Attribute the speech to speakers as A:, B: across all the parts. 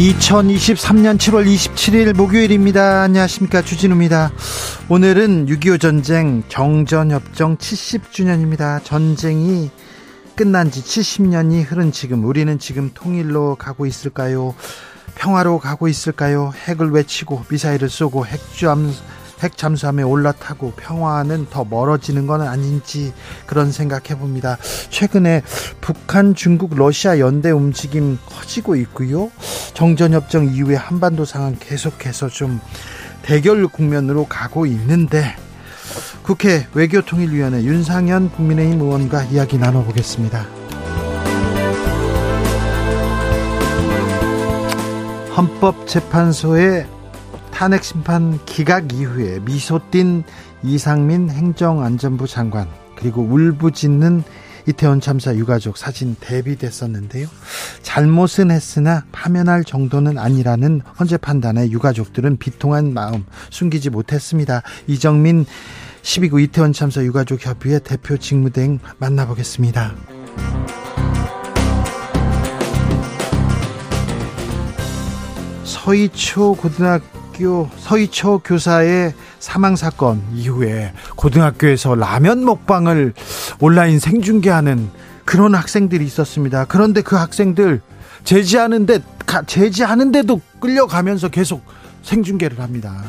A: 2023년 7월 27일 목요일입니다. 안녕하십니까. 주진우입니다. 오늘은 6.25 전쟁 정전협정 70주년입니다. 전쟁이 끝난 지 70년이 흐른 지금 우리는 지금 통일로 가고 있을까요? 평화로 가고 있을까요? 핵을 외치고 미사일을 쏘고 핵주함 핵 잠수함에 올라타고 평화는 더 멀어지는 건 아닌지 그런 생각해 봅니다. 최근에 북한, 중국, 러시아 연대 움직임 커지고 있고요. 정전협정 이후에 한반도 상황 계속해서 좀 대결 국면으로 가고 있는데 국회 외교통일위원회 윤상현 국민의힘 의원과 이야기 나눠보겠습니다. 헌법재판소의 탄핵 심판 기각 이후에 미소 띈 이상민 행정안전부 장관 그리고 울부짖는 이태원 참사 유가족 사진 대비됐었는데요. 잘못은 했으나 파면할 정도는 아니라는 헌재 판단에 유가족들은 비통한 마음 숨기지 못했습니다. 이정민 12구 이태원 참사 유가족 협의회 대표 직무대행 만나보겠습니다. 서희초 고등학교 고등학교 서희초 교사의 사망 사건 이후에 고등학교에서 라면 먹방을 온라인 생중계하는 그런 학생들이 있었습니다. 그런데 그 학생들 제지하는데 제지하는데도 끌려가면서 계속 생중계를 합니다.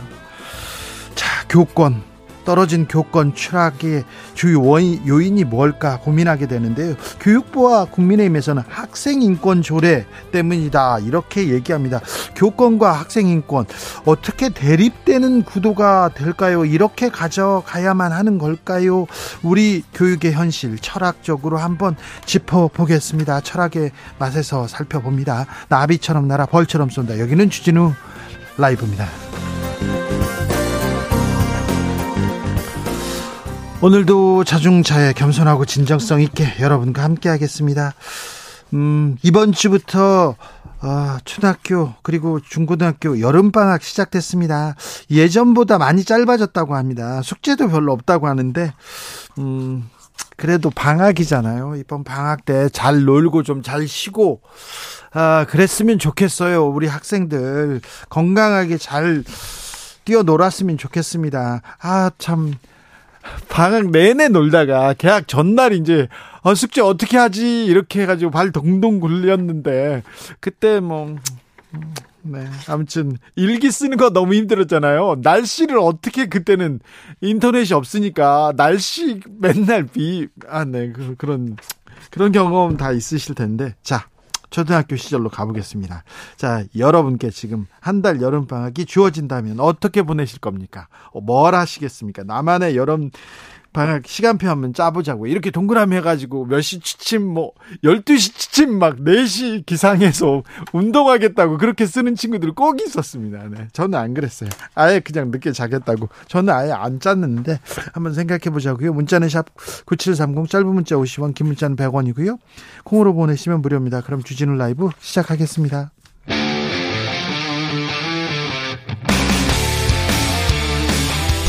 A: 자, 교권 떨어진 교권 추락의 주요 요인이 뭘까 고민하게 되는데요. 교육부와 국민의힘에서는 학생 인권 조례 때문이다 이렇게 얘기합니다. 교권과 학생 인권 어떻게 대립되는 구도가 될까요? 이렇게 가져가야만 하는 걸까요? 우리 교육의 현실 철학적으로 한번 짚어보겠습니다. 철학의 맛에서 살펴봅니다. 나비처럼 날아 벌처럼 쏜다. 여기는 주진우 라이브입니다. 오늘도 자중차에 겸손하고 진정성 있게 여러분과 함께 하겠습니다. 음, 이번 주부터 아, 초등학교 그리고 중고등학교 여름방학 시작됐습니다. 예전보다 많이 짧아졌다고 합니다. 숙제도 별로 없다고 하는데 음, 그래도 방학이잖아요. 이번 방학 때 잘 놀고 좀 잘 쉬고 아, 그랬으면 좋겠어요. 우리 학생들 건강하게 잘 뛰어놀았으면 좋겠습니다. 아, 참 방학 내내 놀다가 계약 전날 이제 어, 숙제 어떻게 하지 이렇게 해가지고 발 동동 굴렸는데 그때 뭐 음, 네. 아무튼 일기 쓰는 거 너무 힘들었잖아요. 날씨를 어떻게 그때는 인터넷이 없으니까 날씨 맨날 비 아 네. 그, 그런 그런 경험 다 있으실 텐데. 자, 초등학교 시절로 가보겠습니다. 자, 여러분께 지금 한 달 여름방학이 주어진다면 어떻게 보내실 겁니까? 어, 뭘 하시겠습니까? 나만의 여름 방학 시간표 한번 짜보자고. 이렇게 동그라미 해가지고 몇 시 취침, 뭐, 12시 취침 막 4시 기상해서 운동하겠다고 그렇게 쓰는 친구들 꼭 있었습니다. 네. 저는 안 그랬어요. 아예 그냥 늦게 자겠다고. 저는 아예 안 짰는데 한번 생각해 보자고요. 문자는 샵 9730, 짧은 문자 50원, 긴 문자는 100원이고요. 콩으로 보내시면 무료입니다. 그럼 주진우 라이브 시작하겠습니다.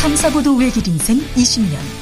B: 탐사보도 외길 인생 20년.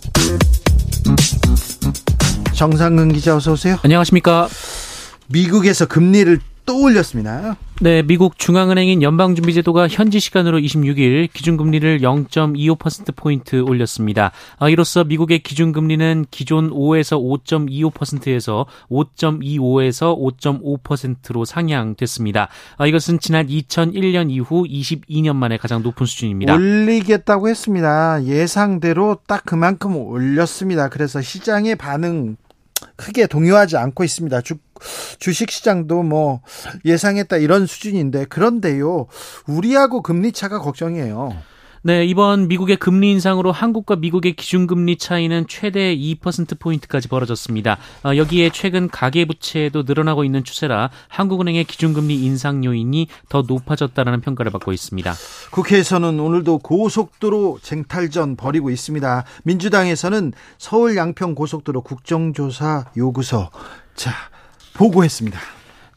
A: 정상근 기자 어서 오세요.
C: 안녕하십니까.
A: 미국에서 금리를 또 올렸습니다.
C: 네, 미국 중앙은행인 연방준비제도가 현지 시간으로 26일 기준금리를 0.25%포인트 올렸습니다. 아, 이로써 미국의 기준금리는 기존 5에서 5.25%에서 5.25에서 5.5%로 상향됐습니다. 아, 이것은 지난 2001년 이후 22년 만에 가장 높은 수준입니다.
A: 올리겠다고 했습니다. 예상대로 딱 그만큼 올렸습니다. 그래서 시장의 반응 크게 동요하지 않고 있습니다. 주, 주식 시장도 뭐 예상했다 이런 수준인데 그런데요. 우리하고 금리 차가 걱정이에요.
C: 네, 이번 미국의 금리 인상으로 한국과 미국의 기준금리 차이는 최대 2%포인트까지 벌어졌습니다. 어, 여기에 최근 가계부채도 늘어나고 있는 추세라 한국은행의 기준금리 인상 요인이 더 높아졌다는 평가를 받고 있습니다.
A: 국회에서는 오늘도 고속도로 쟁탈전 벌이고 있습니다. 민주당에서는 서울 양평 고속도로 국정조사 요구서 자 보고했습니다.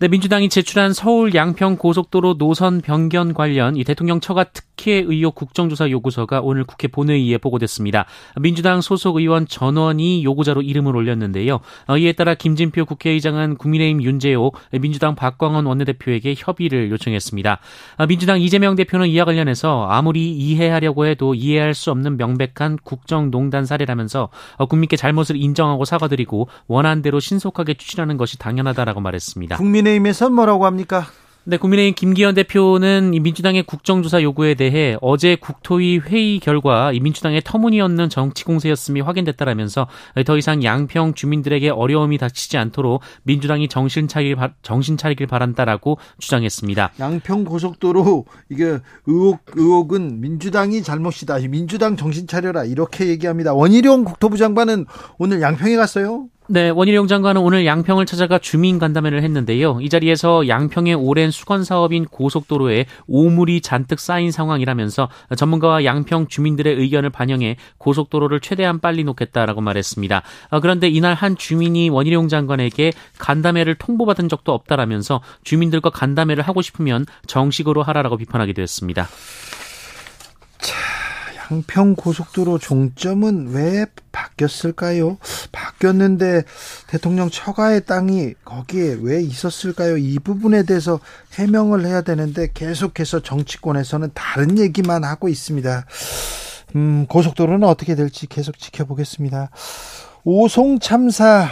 C: 네, 민주당이 제출한 서울 양평 고속도로 노선 변경 관련 이 대통령 처가 특혜 의혹 국정조사 요구서가 오늘 국회 본회의에 보고됐습니다. 민주당 소속 의원 전원이 요구자로 이름을 올렸는데요. 어, 이에 따라 김진표 국회의장은 국민의힘 윤재호, 민주당 박광원 원내대표에게 협의를 요청했습니다. 어, 민주당 이재명 대표는 이와 관련해서 아무리 이해하려고 해도 이해할 수 없는 명백한 국정농단 사례라면서 어, 국민께 잘못을 인정하고 사과드리고 원안대로 신속하게 추진하는 것이 당연하다라고 말했습니다.
A: 국민 국민의힘에서 뭐라고 합니까?
C: 네, 국민의힘 김기현 대표는 이 민주당의 국정조사 요구에 대해 어제 국토위 회의 결과 이 민주당의 터무니없는 정치 공세였음이 확인됐다라면서 더 이상 양평 주민들에게 어려움이 닥치지 않도록 민주당이 정신 차리길, 정신 차리길 바란다라고 주장했습니다.
A: 양평 고속도로 이게 의혹 의혹은 민주당이 잘못이다. 민주당 정신 차려라 이렇게 얘기합니다. 원희룡 국토부 장관은 오늘 양평에 갔어요.
C: 네, 원희룡 장관은 오늘 양평을 찾아가 주민 간담회를 했는데요. 이 자리에서 양평의 오랜 수건 사업인 고속도로에 오물이 잔뜩 쌓인 상황이라면서 전문가와 양평 주민들의 의견을 반영해 고속도로를 최대한 빨리 놓겠다라고 말했습니다. 어, 그런데 이날 한 주민이 원희룡 장관에게 간담회를 통보받은 적도 없다라면서 주민들과 간담회를 하고 싶으면 정식으로 하라라고 비판하기도 했습니다.
A: 양평 고속도로 종점은 왜 바뀌었을까요? 바뀌었는데 대통령 처가의 땅이 거기에 왜 있었을까요? 이 부분에 대해서 해명을 해야 되는데 계속해서 정치권에서는 다른 얘기만 하고 있습니다. 음, 고속도로는 어떻게 될지 계속 지켜보겠습니다. 오송 참사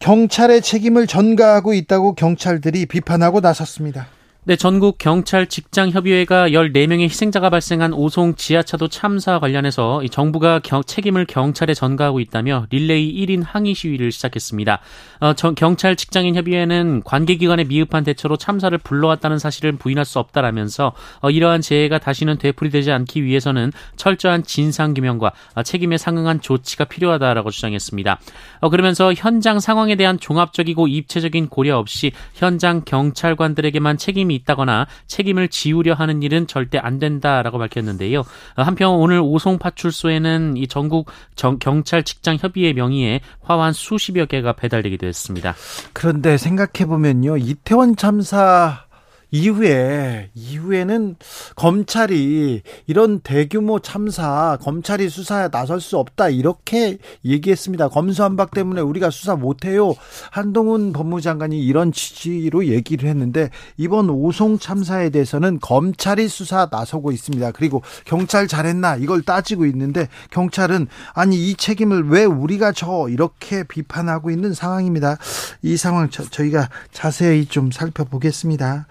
A: 경찰의 책임을 전가하고 있다고 경찰들이 비판하고 나섰습니다.
C: 네, 전국 경찰 직장 협의회가 14명의 희생자가 발생한 오송 지하차도 참사 관련해서 정부가 경, 책임을 경찰에 전가하고 있다며 릴레이 1인 항의 시위를 시작했습니다. 어, 정, 경찰 직장인 협의회는 관계 기관의 미흡한 대처로 참사를 불러왔다는 사실을 부인할 수 없다라면서 어, 이러한 재해가 다시는 되풀이되지 않기 위해서는 철저한 진상 규명과 어, 책임에 상응한 조치가 필요하다라고 주장했습니다. 어, 그러면서 현장 상황에 대한 종합적이고 입체적인 고려 없이 현장 경찰관들에게만 책임이 있다거나 책임을 지우려 하는 일은 절대 안 된다라고 밝혔는데요. 한편 오늘 오송 파출소에는 이 전국 정, 경찰 직장 협의회 명의의 화환 수십여 개가 배달되기도 했습니다.
A: 그런데 생각해 보면요. 이태원 참사 이후에 이후에는 검찰이 이런 대규모 참사 검찰이 수사에 나설 수 없다 이렇게 얘기했습니다. 검수한박 때문에 우리가 수사 못해요. 한동훈 법무장관이 이런 취지로 얘기를 했는데 이번 오송 참사에 대해서는 검찰이 수사 나서고 있습니다. 그리고 경찰 잘했나 이걸 따지고 있는데 경찰은 아니 이 책임을 왜 우리가 져 이렇게 비판하고 있는 상황입니다. 이 상황 저, 저희가 자세히 좀 살펴보겠습니다.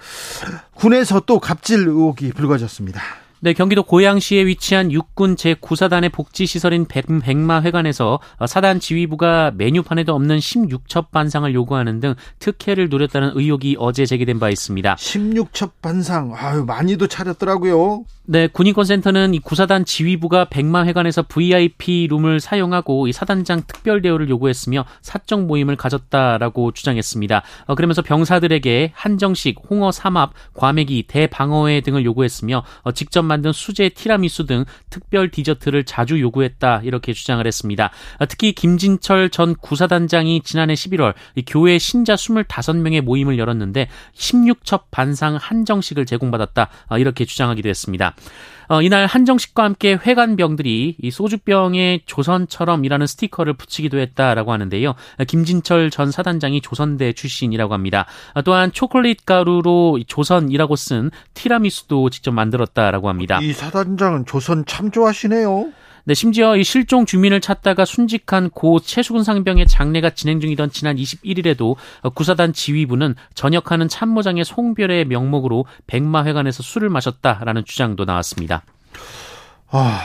A: 군에서 또 갑질 의혹이 불거졌습니다.
C: 네, 경기도 고양시에 위치한 육군 제9사단의 복지시설인 백마회관에서 사단 지휘부가 메뉴판에도 없는 16첩 반상을 요구하는 등 특혜를 노렸다는 의혹이 어제 제기된 바 있습니다.
A: 16첩 반상, 아유, 많이도 차렸더라고요.
C: 네, 군인권센터는 이 구사단 지휘부가 백마회관에서 VIP 룸을 사용하고 이 사단장 특별 대우를 요구했으며 사적 모임을 가졌다라고 주장했습니다. 어, 그러면서 병사들에게 한정식, 홍어 삼합, 과메기, 대방어회 등을 요구했으며 어, 직접 만든 수제 티라미수 등 특별 디저트를 자주 요구했다 이렇게 주장을 했습니다. 어, 특히 김진철 전 구사단장이 지난해 11월 교회 신자 25명의 모임을 열었는데 16첩 반상 한정식을 제공받았다 어, 이렇게 주장하기도 했습니다. 밝혔습니다. 어, 이날 한정식과 함께 회관병들이 이 소주병에 조선처럼이라는 스티커를 붙이기도 했다라고 하는데요. 김진철 전 사단장이 조선대 출신이라고 합니다. 어, 또한 초콜릿 가루로 조선이라고 쓴 티라미수도 직접 만들었다라고 합니다.
A: 이 사단장은 조선 참 좋아하시네요.
C: 네, 심지어 이 실종 주민을 찾다가 순직한 고 최수근 상병의 장례가 진행 중이던 지난 21일에도 구사단 지휘부는 전역하는 참모장의 송별의 명목으로 백마회관에서 술을 마셨다라는 주장도 나왔습니다.
A: 아,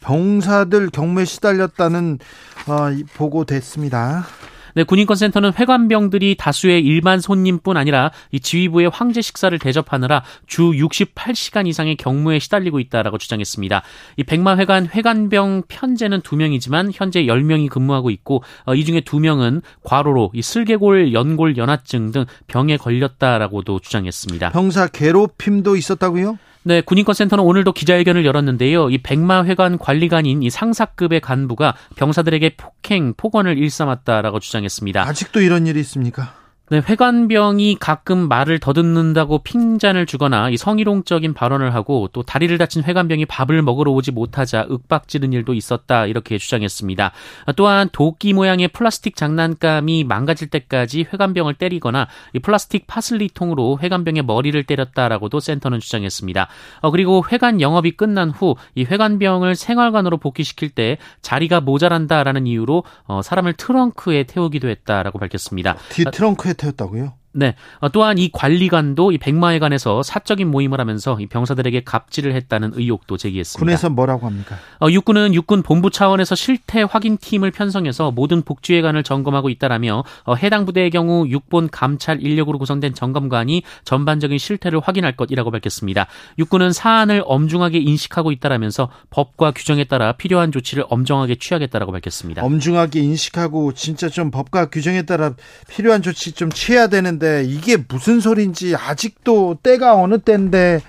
A: 병사들 경매 시달렸다는 어, 보고 됐습니다.
C: 네, 군인권센터는 회관병들이 다수의 일반 손님뿐 아니라 이 지휘부의 황제 식사를 대접하느라 주 68시간 이상의 경무에 시달리고 있다라고 주장했습니다. 이 백마회관 회관병 편제는 두 명이지만 현재 10명이 근무하고 있고 어, 이 중에 두 명은 과로로 이 슬개골, 연골, 연화증 등 병에 걸렸다라고도 주장했습니다.
A: 병사 괴롭힘도 있었다고요?
C: 네, 군인권센터는 오늘도 기자회견을 열었는데요. 이 백마회관 관리관인 이 상사급의 간부가 병사들에게 폭행, 폭언을 일삼았다라고 주장했습니다.
A: 아직도 이런 일이 있습니까?
C: 네, 회관병이 가끔 말을 더듬는다고 핀잔을 주거나 이 성희롱적인 발언을 하고 또 다리를 다친 회관병이 밥을 먹으러 오지 못하자 윽박지른 일도 있었다 이렇게 주장했습니다. 또한 도끼 모양의 플라스틱 장난감이 망가질 때까지 회관병을 때리거나 이 플라스틱 파슬리통으로 회관병의 머리를 때렸다라고도 센터는 주장했습니다. 어, 그리고 회관 영업이 끝난 후 이 회관병을 생활관으로 복귀시킬 때 자리가 모자란다라는 이유로 어, 사람을 트렁크에 태우기도 했다라고 밝혔습니다.
A: 뒤 트렁크에 태웠다고요?
C: 네. 어, 또한 이 관리관도 이 백마회관에서 사적인 모임을 하면서 이 병사들에게 갑질을 했다는 의혹도 제기했습니다.
A: 군에서 뭐라고 합니까?
C: 어, 육군은 육군 본부 차원에서 실태 확인 팀을 편성해서 모든 복지회관을 점검하고 있다라며 어, 해당 부대의 경우 육본 감찰 인력으로 구성된 점검관이 전반적인 실태를 확인할 것이라고 밝혔습니다. 육군은 사안을 엄중하게 인식하고 있다라면서 법과 규정에 따라 필요한 조치를 엄정하게 취하겠다라고 밝혔습니다.
A: 엄중하게 인식하고 진짜 좀 법과 규정에 따라 필요한 조치 좀 취해야 되는 있는데 이게 무슨 소리인지 아직도 때가 어느 때인데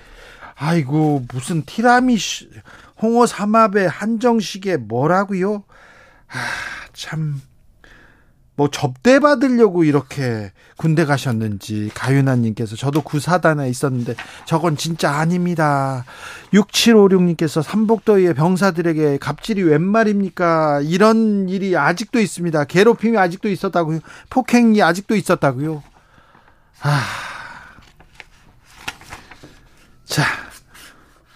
A: 아이고 무슨 티라미슈 홍어 삼합에 한정식에 뭐라고요? 아 참 뭐 접대 받으려고 이렇게 군대 가셨는지 가윤아님께서 저도 구사단에 있었는데 저건 진짜 아닙니다. 6756님께서 삼복더위에 병사들에게 갑질이 웬 말입니까? 이런 일이 아직도 있습니다. 괴롭힘이 아직도 있었다고요. 폭행이 아직도 있었다고요. 아. 자,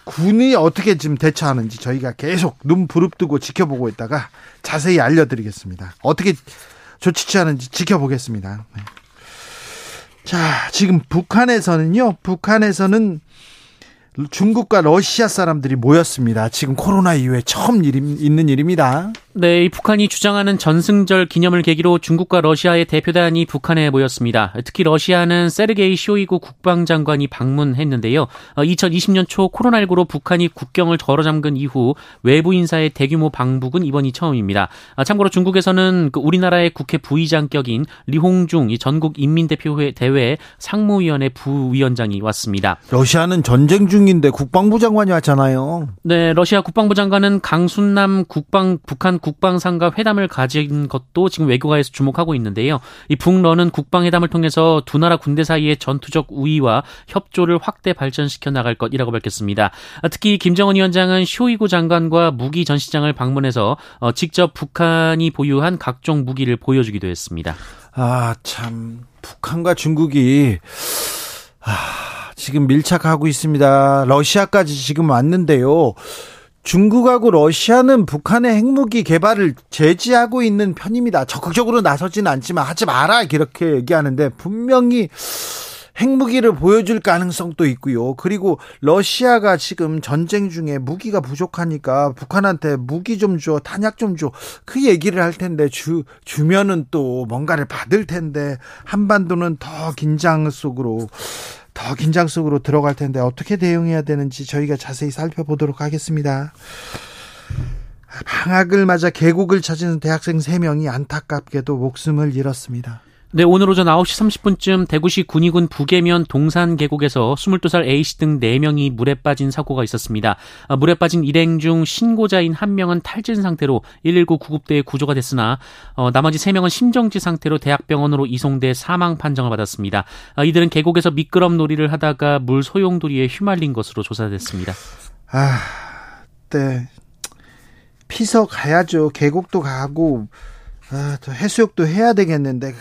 A: 군이 어떻게 지금 대처하는지 저희가 계속 눈 부릅뜨고 지켜보고 있다가 자세히 알려드리겠습니다. 어떻게 조치 취하는지 지켜보겠습니다. 네. 자, 지금 북한에서는요, 북한에서는 중국과 러시아 사람들이 모였습니다. 지금 코로나 이후에 처음 일, 있는 일입니다.
C: 네, 이 북한이 주장하는 전승절 기념을 계기로 중국과 러시아의 대표단이 북한에 모였습니다. 특히 러시아는 세르게이 쇼이구 국방장관이 방문했는데요. 2020년 어, 초 코로나19로 북한이 국경을 걸어 잠근 이후 외부 인사의 대규모 방북은 이번이 처음입니다. 아, 참고로 중국에서는 그 우리나라의 국회 부의장격인 리홍중 전국 인민대표회 대회 상무위원회 부위원장이 왔습니다.
A: 러시아는 전쟁 중인데 국방부 장관이 왔잖아요.
C: 네, 러시아 국방부 장관은 강순남 국방 북한 국방상과 회담을 가진 것도 지금 외교가에서 주목하고 있는데요. 이 북러는 국방회담을 통해서 두 나라 군대 사이의 전투적 우위와 협조를 확대 발전시켜 나갈 것이라고 밝혔습니다. 특히 김정은 위원장은 쇼이구 장관과 무기 전시장을 방문해서 어, 직접 북한이 보유한 각종 무기를 보여주기도 했습니다.
A: 아, 참 북한과 중국이 아, 지금 밀착하고 있습니다. 러시아까지 지금 왔는데요. 중국하고 러시아는 북한의 핵무기 개발을 제지하고 있는 편입니다. 적극적으로 나서지는 않지만 하지 마라 이렇게 얘기하는데 분명히 핵무기를 보여줄 가능성도 있고요. 그리고 러시아가 지금 전쟁 중에 무기가 부족하니까 북한한테 무기 좀 줘, 탄약 좀 줘. 그 얘기를 할 텐데 주 주면은 또 뭔가를 받을 텐데 한반도는 더 긴장 속으로 더 긴장 속으로 들어갈 텐데 어떻게 대응해야 되는지 저희가 자세히 살펴보도록 하겠습니다. 방학을 맞아 계곡을 찾은 대학생 3명이 안타깝게도 목숨을 잃었습니다.
C: 네, 오늘 오전 9시 30분쯤 대구시 군위군 북계면 동산 계곡에서 22살 A씨 등 4명이 물에 빠진 사고가 있었습니다. 아, 물에 빠진 일행 중 신고자인 한 명은 탈진 상태로 119 구급대에 구조가 됐으나 어, 나머지 3명은 심정지 상태로 대학병원으로 이송돼 사망 판정을 받았습니다. 아, 이들은 계곡에서 미끄럼 놀이를 하다가 물 소용돌이에 휘말린 것으로 조사됐습니다.
A: 아, 네. 피서 가야죠. 계곡도 가고, 아, 또 해수욕도 해야 되겠는데,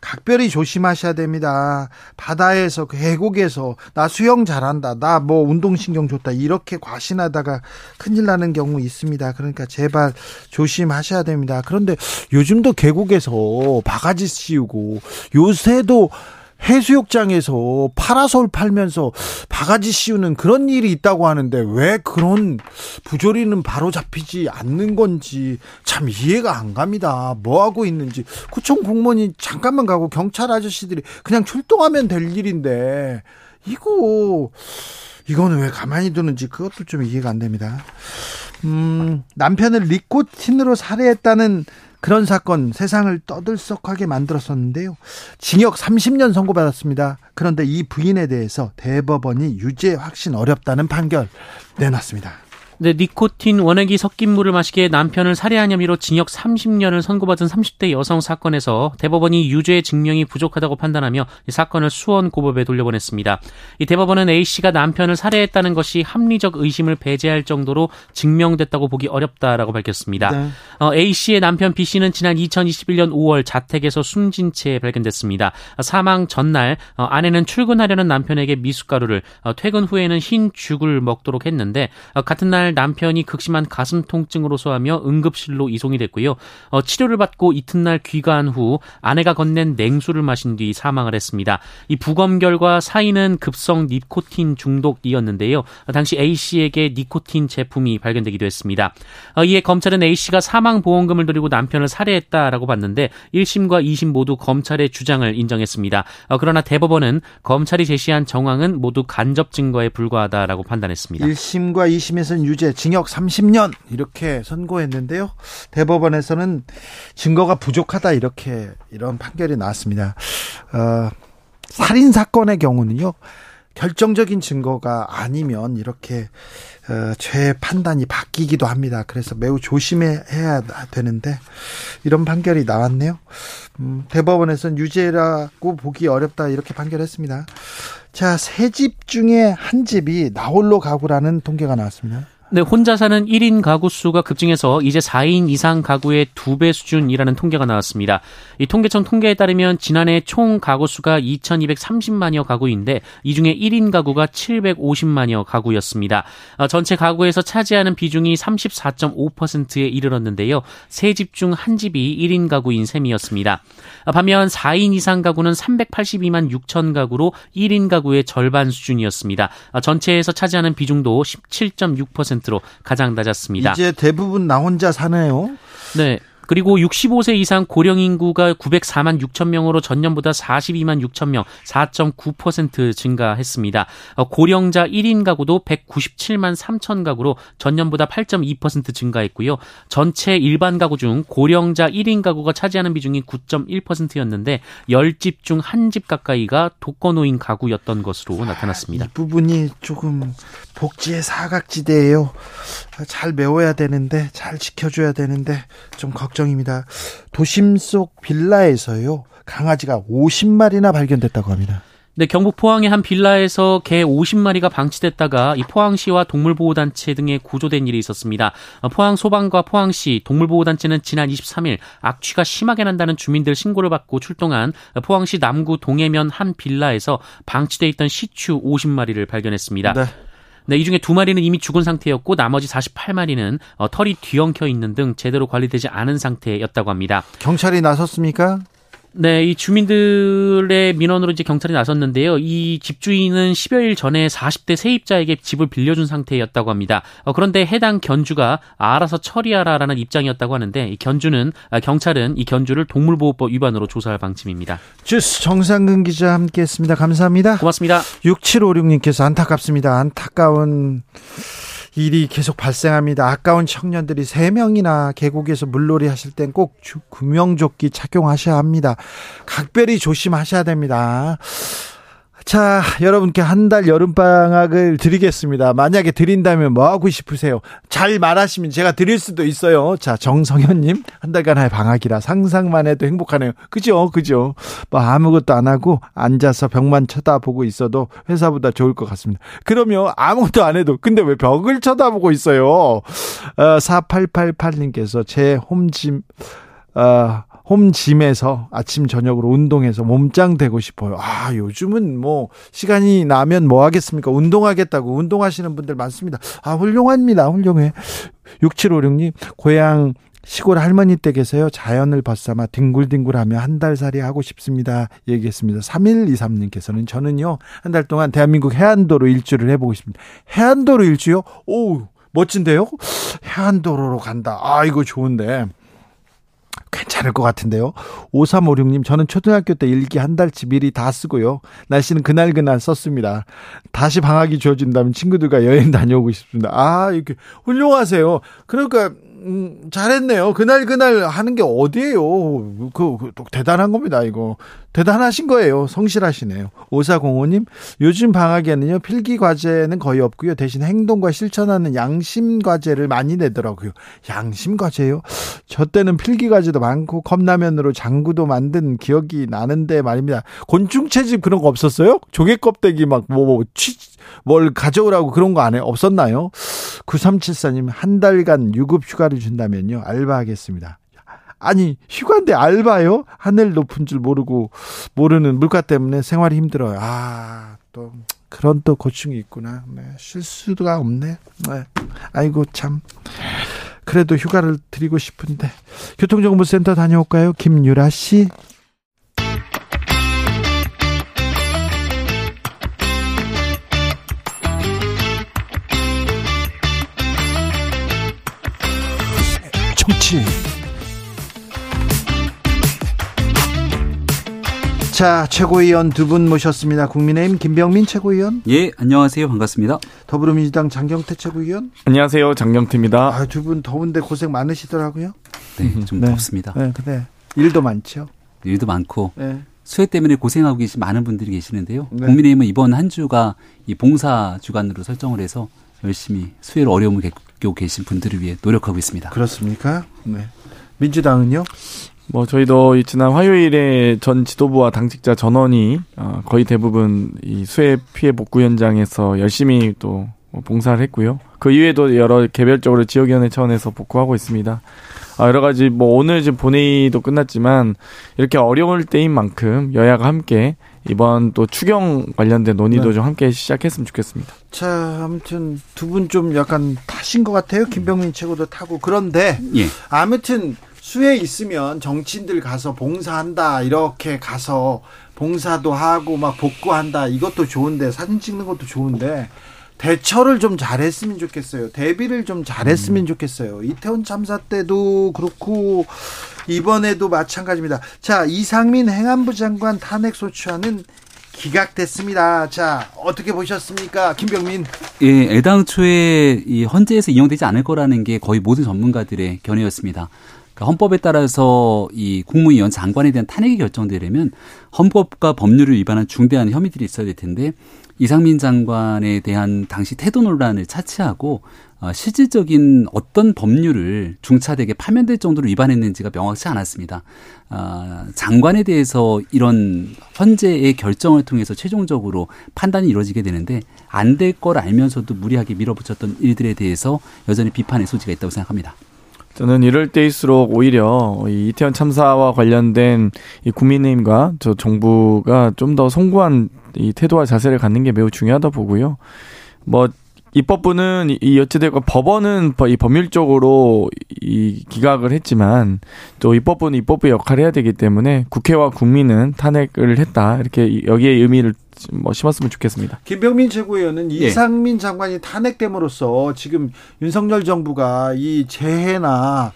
A: 각별히 조심하셔야 됩니다. 바다에서 그 계곡에서 나 수영 잘한다. 나 뭐 운동신경 좋다. 이렇게 과신하다가 큰일 나는 경우 있습니다. 그러니까 제발 조심하셔야 됩니다. 그런데 요즘도 계곡에서 바가지 씌우고 요새도 해수욕장에서 파라솔 팔면서 바가지 씌우는 그런 일이 있다고 하는데 왜 그런 부조리는 바로 잡히지 않는 건지 참 이해가 안 갑니다. 뭐 하고 있는지 구청 공무원이 잠깐만 가고 경찰 아저씨들이 그냥 출동하면 될 일인데 이거 이거는 왜 가만히 두는지 그것도 좀 이해가 안 됩니다. 음, 남편을 니코틴으로 살해했다는 그런 사건 세상을 떠들썩하게 만들었었는데요. 징역 30년 선고받았습니다. 그런데 이 부인에 대해서 대법원이 유죄 확신 어렵다는 판결 내놨습니다.
C: 네, 니코틴 원액이 섞인 물을 마시게 남편을 살해한 혐의로 징역 30년을 선고받은 30대 여성 사건에서 대법원이 유죄 증명이 부족하다고 판단하며 이 사건을 수원 고법에 돌려보냈습니다. 이 대법원은 A 씨가 남편을 살해했다는 것이 합리적 의심을 배제할 정도로 증명됐다고 보기 어렵다라고 밝혔습니다. 네. 어, A 씨의 남편 B 씨는 지난 2021년 5월 자택에서 숨진 채 발견됐습니다. 사망 전날 어, 아내는 출근하려는 남편에게 미숫가루를 어, 퇴근 후에는 흰 죽을 먹도록 했는데 어, 같은 날 남편이 극심한 가슴 통증으로 소하며 응급실로 이송이 됐고요. 어, 치료를 받고 이튿날 귀가한 후 아내가 건넨 냉수를 마신 뒤 사망을 했습니다. 이 부검 결과 사인은 급성 니코틴 중독이었는데요. 당시 A 씨에게 니코틴 제품이 발견되기도 했습니다. 어, 이에 검찰은 A 씨가 사망 보험금을 드리고 남편을 살해했다라고 봤는데 1심과 2심 모두 검찰의 주장을 인정했습니다. 어, 그러나 대법원은 검찰이 제시한 정황은 모두 간접 증거에 불과하다라고 판단했습니다.
A: 1심과 2심에서는 유 유죄, 징역 30년 이렇게 선고했는데요. 대법원에서는 증거가 부족하다 이렇게 이런 판결이 나왔습니다. 어, 살인 사건의 경우는요. 결정적인 증거가 아니면 이렇게 어, 죄 판단이 바뀌기도 합니다. 그래서 매우 조심해야 되는데 이런 판결이 나왔네요. 음, 대법원에서는 유죄라고 보기 어렵다 이렇게 판결했습니다. 자, 세 집 중에 한 집이 나홀로 가구라는 통계가 나왔습니다.
C: 네, 혼자 사는 1인 가구 수가 급증해서 이제 4인 이상 가구의 2배 수준이라는 통계가 나왔습니다. 이 통계청 통계에 따르면 지난해 총 가구 수가 2,230만여 가구인데 이 중에 1인 가구가 750만여 가구였습니다. 어, 전체 가구에서 차지하는 비중이 34.5%에 이르렀는데요. 세 집 중 한 집이 1인 가구인 셈이었습니다. 어, 반면 4인 이상 가구는 382만 6천 가구로 1인 가구의 절반 수준이었습니다. 어, 전체에서 차지하는 비중도 17.6% 10%로 가장 낮았습니다.
A: 이제 대부분 나 혼자 사네요.
C: 네. 그리고 65세 이상 고령 인구가 904만 6천 명으로 전년보다 42만 6천 명, 4.9% 증가했습니다. 어, 고령자 1인 가구도 197만 3천 가구로 전년보다 8.2% 증가했고요. 전체 일반 가구 중 고령자 1인 가구가 차지하는 비중이 9.1%였는데 10집 중 한 집 가까이가 독거노인 가구였던 것으로 나타났습니다.
A: 이 부분이 조금 복지의 사각지대예요. 잘 메워야 되는데 잘 지켜줘야 되는데 좀 걱정 입니다. 도심 속 빌라에서요 강아지가 50마리나 발견됐다고 합니다.
C: 네, 경북 포항의 한 빌라에서 개 50마리가 방치됐다가 이 포항시와 동물보호단체 등에 구조된 일이 있었습니다. 포항 소방과 포항시 동물보호단체는 지난 23일 악취가 심하게 난다는 주민들 신고를 받고 출동한 포항시 남구 동해면 한 빌라에서 방치돼 있던 시추 50마리를 발견했습니다. 네. 네, 이 중에 두 마리는 이미 죽은 상태였고 나머지 48마리는 어, 털이 뒤엉켜 있는 등 제대로 관리되지 않은 상태였다고 합니다.
A: 경찰이 나섰습니까?
C: 네, 이 주민들의 민원으로 이제 경찰이 나섰는데요. 이 집주인은 10여일 전에 40대 세입자에게 집을 빌려준 상태였다고 합니다. 어, 그런데 해당 견주가 알아서 처리하라라는 입장이었다고 하는데 이 견주는 아, 경찰은 이 견주를 동물보호법 위반으로 조사할 방침입니다.
A: 주스 정상근 기자 함께했습니다. 감사합니다.
C: 고맙습니다.
A: 6756님께서 안타깝습니다. 안타까운 일이 계속 발생합니다. 아까운 청년들이 3명이나 계곡에서 물놀이 하실 땐 꼭 구명조끼 착용하셔야 합니다. 각별히 조심하셔야 됩니다. 자, 여러분께 한 달 여름방학을 드리겠습니다. 만약에 드린다면 뭐 하고 싶으세요? 잘 말하시면 제가 드릴 수도 있어요. 자, 정성현님, 한 달간의 방학이라 상상만 해도 행복하네요. 그죠? 그죠? 뭐 아무것도 안 하고 앉아서 벽만 쳐다보고 있어도 회사보다 좋을 것 같습니다. 그러면 아무것도 안 해도, 근데 왜 벽을 쳐다보고 있어요? 어, 4888님께서 제 홈짐, 어, 홈짐에서 아침 저녁으로 운동해서 몸짱 되고 싶어요. 아, 요즘은 뭐 시간이 나면 뭐 하겠습니까? 운동하겠다고 운동하시는 분들 많습니다. 아, 훌륭합니다. 훌륭해. 6756님, 고향 시골 할머니 댁에서요 자연을 벗삼아 뒹굴뒹굴하며 한 달 살이 하고 싶습니다 얘기했습니다 3123님께서는 저는요 한 달 동안 대한민국 해안도로 일주를 해보고 싶습니다 해안도로 일주요? 오 멋진데요 해안도로로 간다 아 이거 좋은데 괜찮을 것 같은데요. 5356님, 저는 초등학교 때 일기 한 달치 미리 다 쓰고요. 날씨는 그날그날 썼습니다. 다시 방학이 주어진다면 친구들과 여행 다녀오고 싶습니다. 아, 이렇게 훌륭하세요. 그러니까, 음, 잘했네요. 그날 그날 하는 게 어디예요? 그, 그, 대단한 겁니다, 이거. 대단하신 거예요. 성실하시네요. 5405님, 요즘 방학에는요, 필기 과제는 거의 없고요. 대신 행동과 실천하는 양심 과제를 많이 내더라고요. 양심 과제요? 저 때는 필기 과제도 많고, 컵라면으로 장구도 만든 기억이 나는데 말입니다. 곤충 채집 그런 거 없었어요? 조개 껍데기 막, 뭐, 뭐, 취, 뭘 가져오라고 그런 거 안 해? 없었나요? 9374님, 한 달간 유급 휴가를 준다면요, 알바하겠습니다. 아니 휴가인데 알바요? 하늘 높은 줄 모르고 모르는 물가 때문에 생활이 힘들어요. 아 또 그런 또 고충이 있구나. 네, 쉴 수가 없네. 네. 아이고 참. 그래도 휴가를 드리고 싶은데 교통정보센터 다녀올까요, 김유라 씨? 정치 자, 최고위원 두 분 모셨습니다. 국민의힘 김병민 최고위원.
D: 예, 안녕하세요. 반갑습니다.
A: 더불어민주당 장경태 최고위원.
E: 안녕하세요. 장경태입니다.
A: 아, 두 분 더운데 고생 많으시더라고요.
D: 네, 좀 네. 덥습니다.
A: 네, 근데 일도 많죠.
D: 일도 많고. 네. 수해 때문에 고생하고 계신 많은 분들이 계시는데요. 네. 국민의힘은 이번 한 주가 이 봉사 주간으로 설정을 해서 열심히 수해로 어려움을 겪고 계신 분들을 위해 노력하고 있습니다.
A: 그렇습니까? 네. 민주당은요?
E: 뭐 저희도 지난 화요일에 전 지도부와 당직자 전원이 어, 거의 대부분 이 수해 피해 복구 현장에서 열심히 또뭐 봉사를 했고요. 그 이외에도 여러 개별적으로 지역위원회 차원에서 복구하고 있습니다. 아, 여러 가지 뭐 오늘 지금 본회의도 끝났지만 이렇게 어려울 때인 만큼 여야가 함께 이번 또 추경 관련된 논의도 네. 좀 함께 시작했으면 좋겠습니다.
A: 자, 아무튼 두 분 좀 약간 타신 것 같아요. 김병민 최고도 타고 그런데 예. 아무튼 수해 있으면 정치인들 가서 봉사한다 이렇게 가서 봉사도 하고 막 복구한다 이것도 좋은데 사진 찍는 것도 좋은데 대처를 좀 잘했으면 좋겠어요. 대비를 좀 잘했으면 음. 좋겠어요. 이태원 참사 때도 그렇고 이번에도 마찬가지입니다. 자 이상민 행안부 장관 탄핵 소추안은 기각됐습니다. 자, 어떻게 보셨습니까? 김병민.
D: 예, 애당초에 이 헌재에서 이용되지 않을 거라는 게 거의 모든 전문가들의 견해였습니다. 그러니까 헌법에 따라서 이 국무위원 장관에 대한 탄핵이 결정되려면 헌법과 법률을 위반한 중대한 혐의들이 있어야 될 텐데 이상민 장관에 대한 당시 태도 논란을 차치하고 어, 실질적인 어떤 법률을 중차대게 파면될 정도로 위반했는지가 명확치 않았습니다. 어, 장관에 대해서 이런 헌재의 결정을 통해서 최종적으로 판단이 이루어지게 되는데 안 될 걸 알면서도 무리하게 밀어붙였던 일들에 대해서 여전히 비판의 소지가 있다고 생각합니다.
E: 저는 이럴 때일수록 오히려 이 이태원 참사와 관련된 이 국민의힘과 저 정부가 좀 더 송구한 이 태도와 자세를 갖는 게 매우 중요하다 보고요. 뭐 입법부는 이 어찌됐건 법원은 이 법률적으로 이 기각을 했지만 또 입법부는 입법부의 역할을 해야 되기 때문에 국회와 국민은 탄핵을 했다 이렇게 여기에 의미를 뭐 심었으면 좋겠습니다.
A: 김병민 최고위원은 예. 이상민 장관이 탄핵됨으로써 지금 윤석열 정부가 이 재해나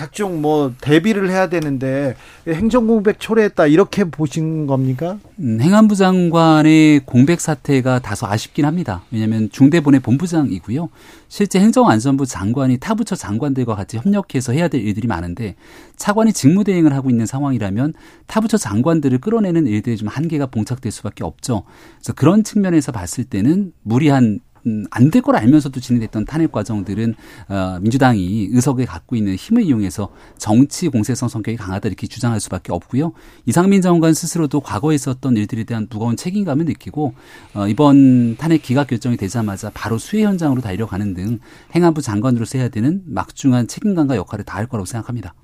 A: 각종 뭐 대비를 해야 되는데 행정 공백 초래했다 이렇게 보신 겁니까?
D: 음, 행안부 장관의 공백 사태가 다소 아쉽긴 합니다. 왜냐하면 중대본의 본부장이고요. 실제 행정안전부 장관이 타 부처 장관들과 같이 협력해서 해야 될 일들이 많은데 차관이 직무대행을 하고 있는 상황이라면 타 부처 장관들을 끌어내는 일들이 좀 한계가 봉착될 수밖에 없죠. 그래서 그런 측면에서 봤을 때는 무리한 음, 안 될 걸 알면서도 진행됐던 탄핵 과정들은 어, 민주당이 의석에 갖고 있는 힘을 이용해서 정치 공세성 성격이 강하다 이렇게 주장할 수밖에 없고요. 이상민 장관 스스로도 과거에 있었던 일들에 대한 무거운 책임감을 느끼고 어, 이번 탄핵 기각 결정이 되자마자 바로 수해 현장으로 달려가는 등 행안부 장관으로서 해야 되는 막중한 책임감과 역할을 다할 거라고 생각합니다.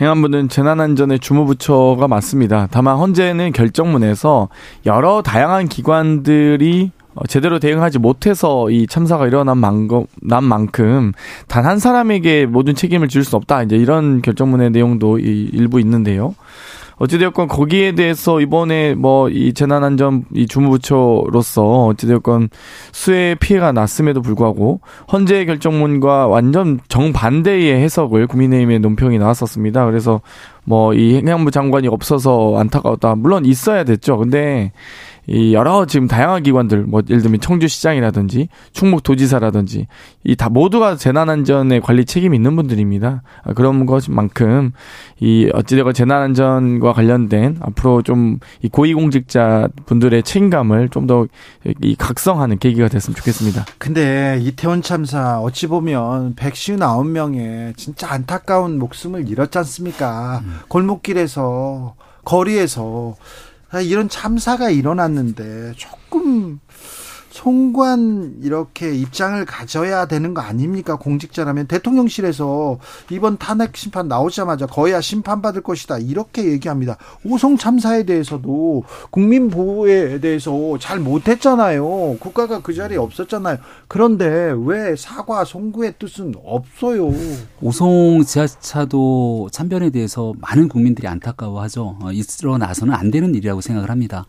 E: 행안부는 재난안전의 주무부처가 맞습니다. 다만 현재는 결정문에서 여러 다양한 기관들이 어, 제대로 대응하지 못해서 이 참사가 일어난 만큼 단한 사람에게 모든 책임을 질수 없다. 이제 이런 결정문의 내용도 일부 있는데요. 어찌되었건 거기에 대해서 이번에 뭐 이 재난안전 이 주무부처로서 어찌되었건 수해 피해가 났음에도 불구하고 헌재 결정문과 완전 정반대의 해석을 국민의힘의 논평이 나왔었습니다. 그래서 뭐 이 행안부 장관이 없어서 안타까웠다. 물론 있어야 됐죠. 근데 이 여러 지금 다양한 기관들 뭐 예를 들면 청주시장이라든지 충북도지사라든지 이 다 모두가 재난안전에 관리 책임이 있는 분들입니다. 아, 그런 것만큼 이 어찌되건 재난안전과 관련된 앞으로 좀 이 고위공직자 분들의 책임감을 좀 더 이 각성하는 계기가 됐으면 좋겠습니다.
A: 근데 이태원 참사 어찌 보면 159명의 진짜 안타까운 목숨을 잃었지 않습니까? 음. 골목길에서 거리에서 아, 이런 참사가 일어났는데 조금 송관 이렇게 입장을 가져야 되는 거 아닙니까? 공직자라면 대통령실에서 이번 탄핵 심판 나오자마자 거야 심판 받을 것이다. 이렇게 얘기합니다. 오송 참사에 대해서도 국민 보호에 대해서 잘 못했잖아요. 국가가 그 자리에 없었잖아요. 그런데 왜 사과 송구의 뜻은 없어요?
D: 오송 지하차도 참변에 대해서 많은 국민들이 안타까워하죠. 어, 일어나서는 안 되는 일이라고 생각을 합니다.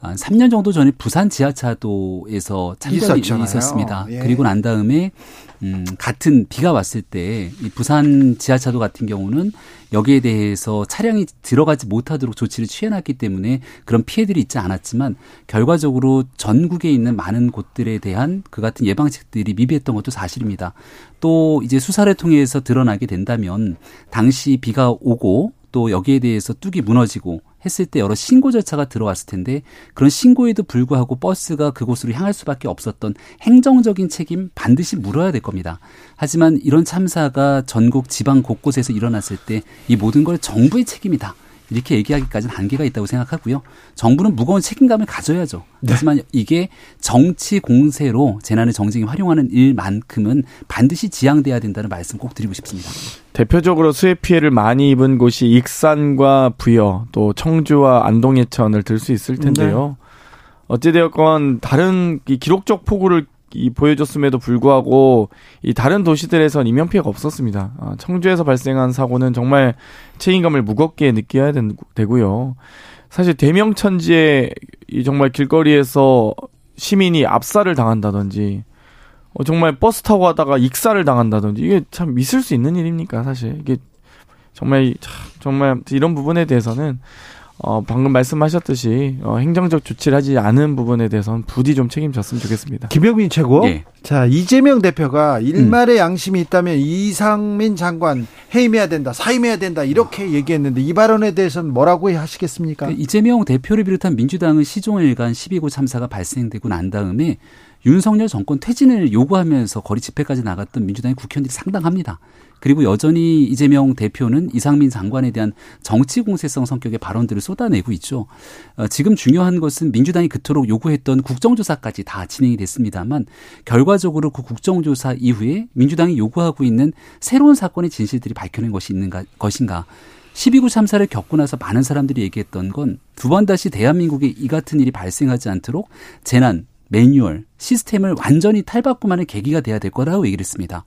D: 한 3년 정도 전에 부산 지하차도에서 참전이 있었습니다. 예. 그리고 난 다음에 음, 같은 비가 왔을 때 이 부산 지하차도 같은 경우는 여기에 대해서 차량이 들어가지 못하도록 조치를 취해놨기 때문에 그런 피해들이 있지 않았지만 결과적으로 전국에 있는 많은 곳들에 대한 그 같은 예방책들이 미비했던 것도 사실입니다. 또 이제 수사를 통해서 드러나게 된다면 당시 비가 오고 또 여기에 대해서 뚝이 무너지고 했을 때 여러 신고 절차가 들어왔을 텐데 그런 신고에도 불구하고 버스가 그곳으로 향할 수밖에 없었던 행정적인 책임 반드시 물어야 될 겁니다. 하지만 이런 참사가 전국 지방 곳곳에서 일어났을 때 이 모든 걸 정부의 책임이다. 이렇게 얘기하기까지는 한계가 있다고 생각하고요. 정부는 무거운 책임감을 가져야죠. 네. 하지만 이게 정치 공세로 재난의 정쟁에 활용하는 일만큼은 반드시 지양돼야 된다는 말씀 꼭 드리고 싶습니다.
E: 대표적으로 수해 피해를 많이 입은 곳이 익산과 부여, 또 청주와 안동 예천을 들 수 있을 텐데요. 네. 어찌되었건 다른 기록적 폭우를 이 보여줬음에도 불구하고 이 다른 도시들에선 인명 피해가 없었습니다. 아, 청주에서 발생한 사고는 정말 책임감을 무겁게 느껴야 되고요. 사실 대명천지에 이 정말 길거리에서 시민이 압사를 당한다든지 어, 정말 버스 타고 가다가 익사를 당한다든지 이게 참 있을 수 있는 일입니까 사실 이게 정말 정말 이런 부분에 대해서는 어, 방금 말씀하셨듯이 어, 행정적 조치를 하지 않은 부분에 대해서는 부디 좀 책임졌으면 좋겠습니다.
A: 김영민 최고. 네. 자 이재명 대표가 일말의 음. 양심이 있다면 이상민 장관 해임해야 된다, 사임해야 된다 이렇게 얘기했는데 이 발언에 대해서는 뭐라고 하시겠습니까?
D: 그 이재명 대표를 비롯한 민주당은 시종일관 12구 참사가 발생되고 난 다음에 윤석열 정권 퇴진을 요구하면서 거리 집회까지 나갔던 민주당의 국회의원들이 상당합니다. 그리고 여전히 이재명 대표는 이상민 장관에 대한 정치 공세성 성격의 발언들을 쏟아내고 있죠. 어, 지금 중요한 것은 민주당이 그토록 요구했던 국정조사까지 다 진행이 됐습니다만 결과적으로 그 국정조사 이후에 민주당이 요구하고 있는 새로운 사건의 진실들이 밝혀낸 것이 있는가 것인가 12구 참사를 겪고 나서 많은 사람들이 얘기했던 건 두 번 다시 대한민국에 이 같은 일이 발생하지 않도록 재난, 매뉴얼, 시스템을 완전히 탈바꿈하는 계기가 돼야 될 거라고 얘기를 했습니다.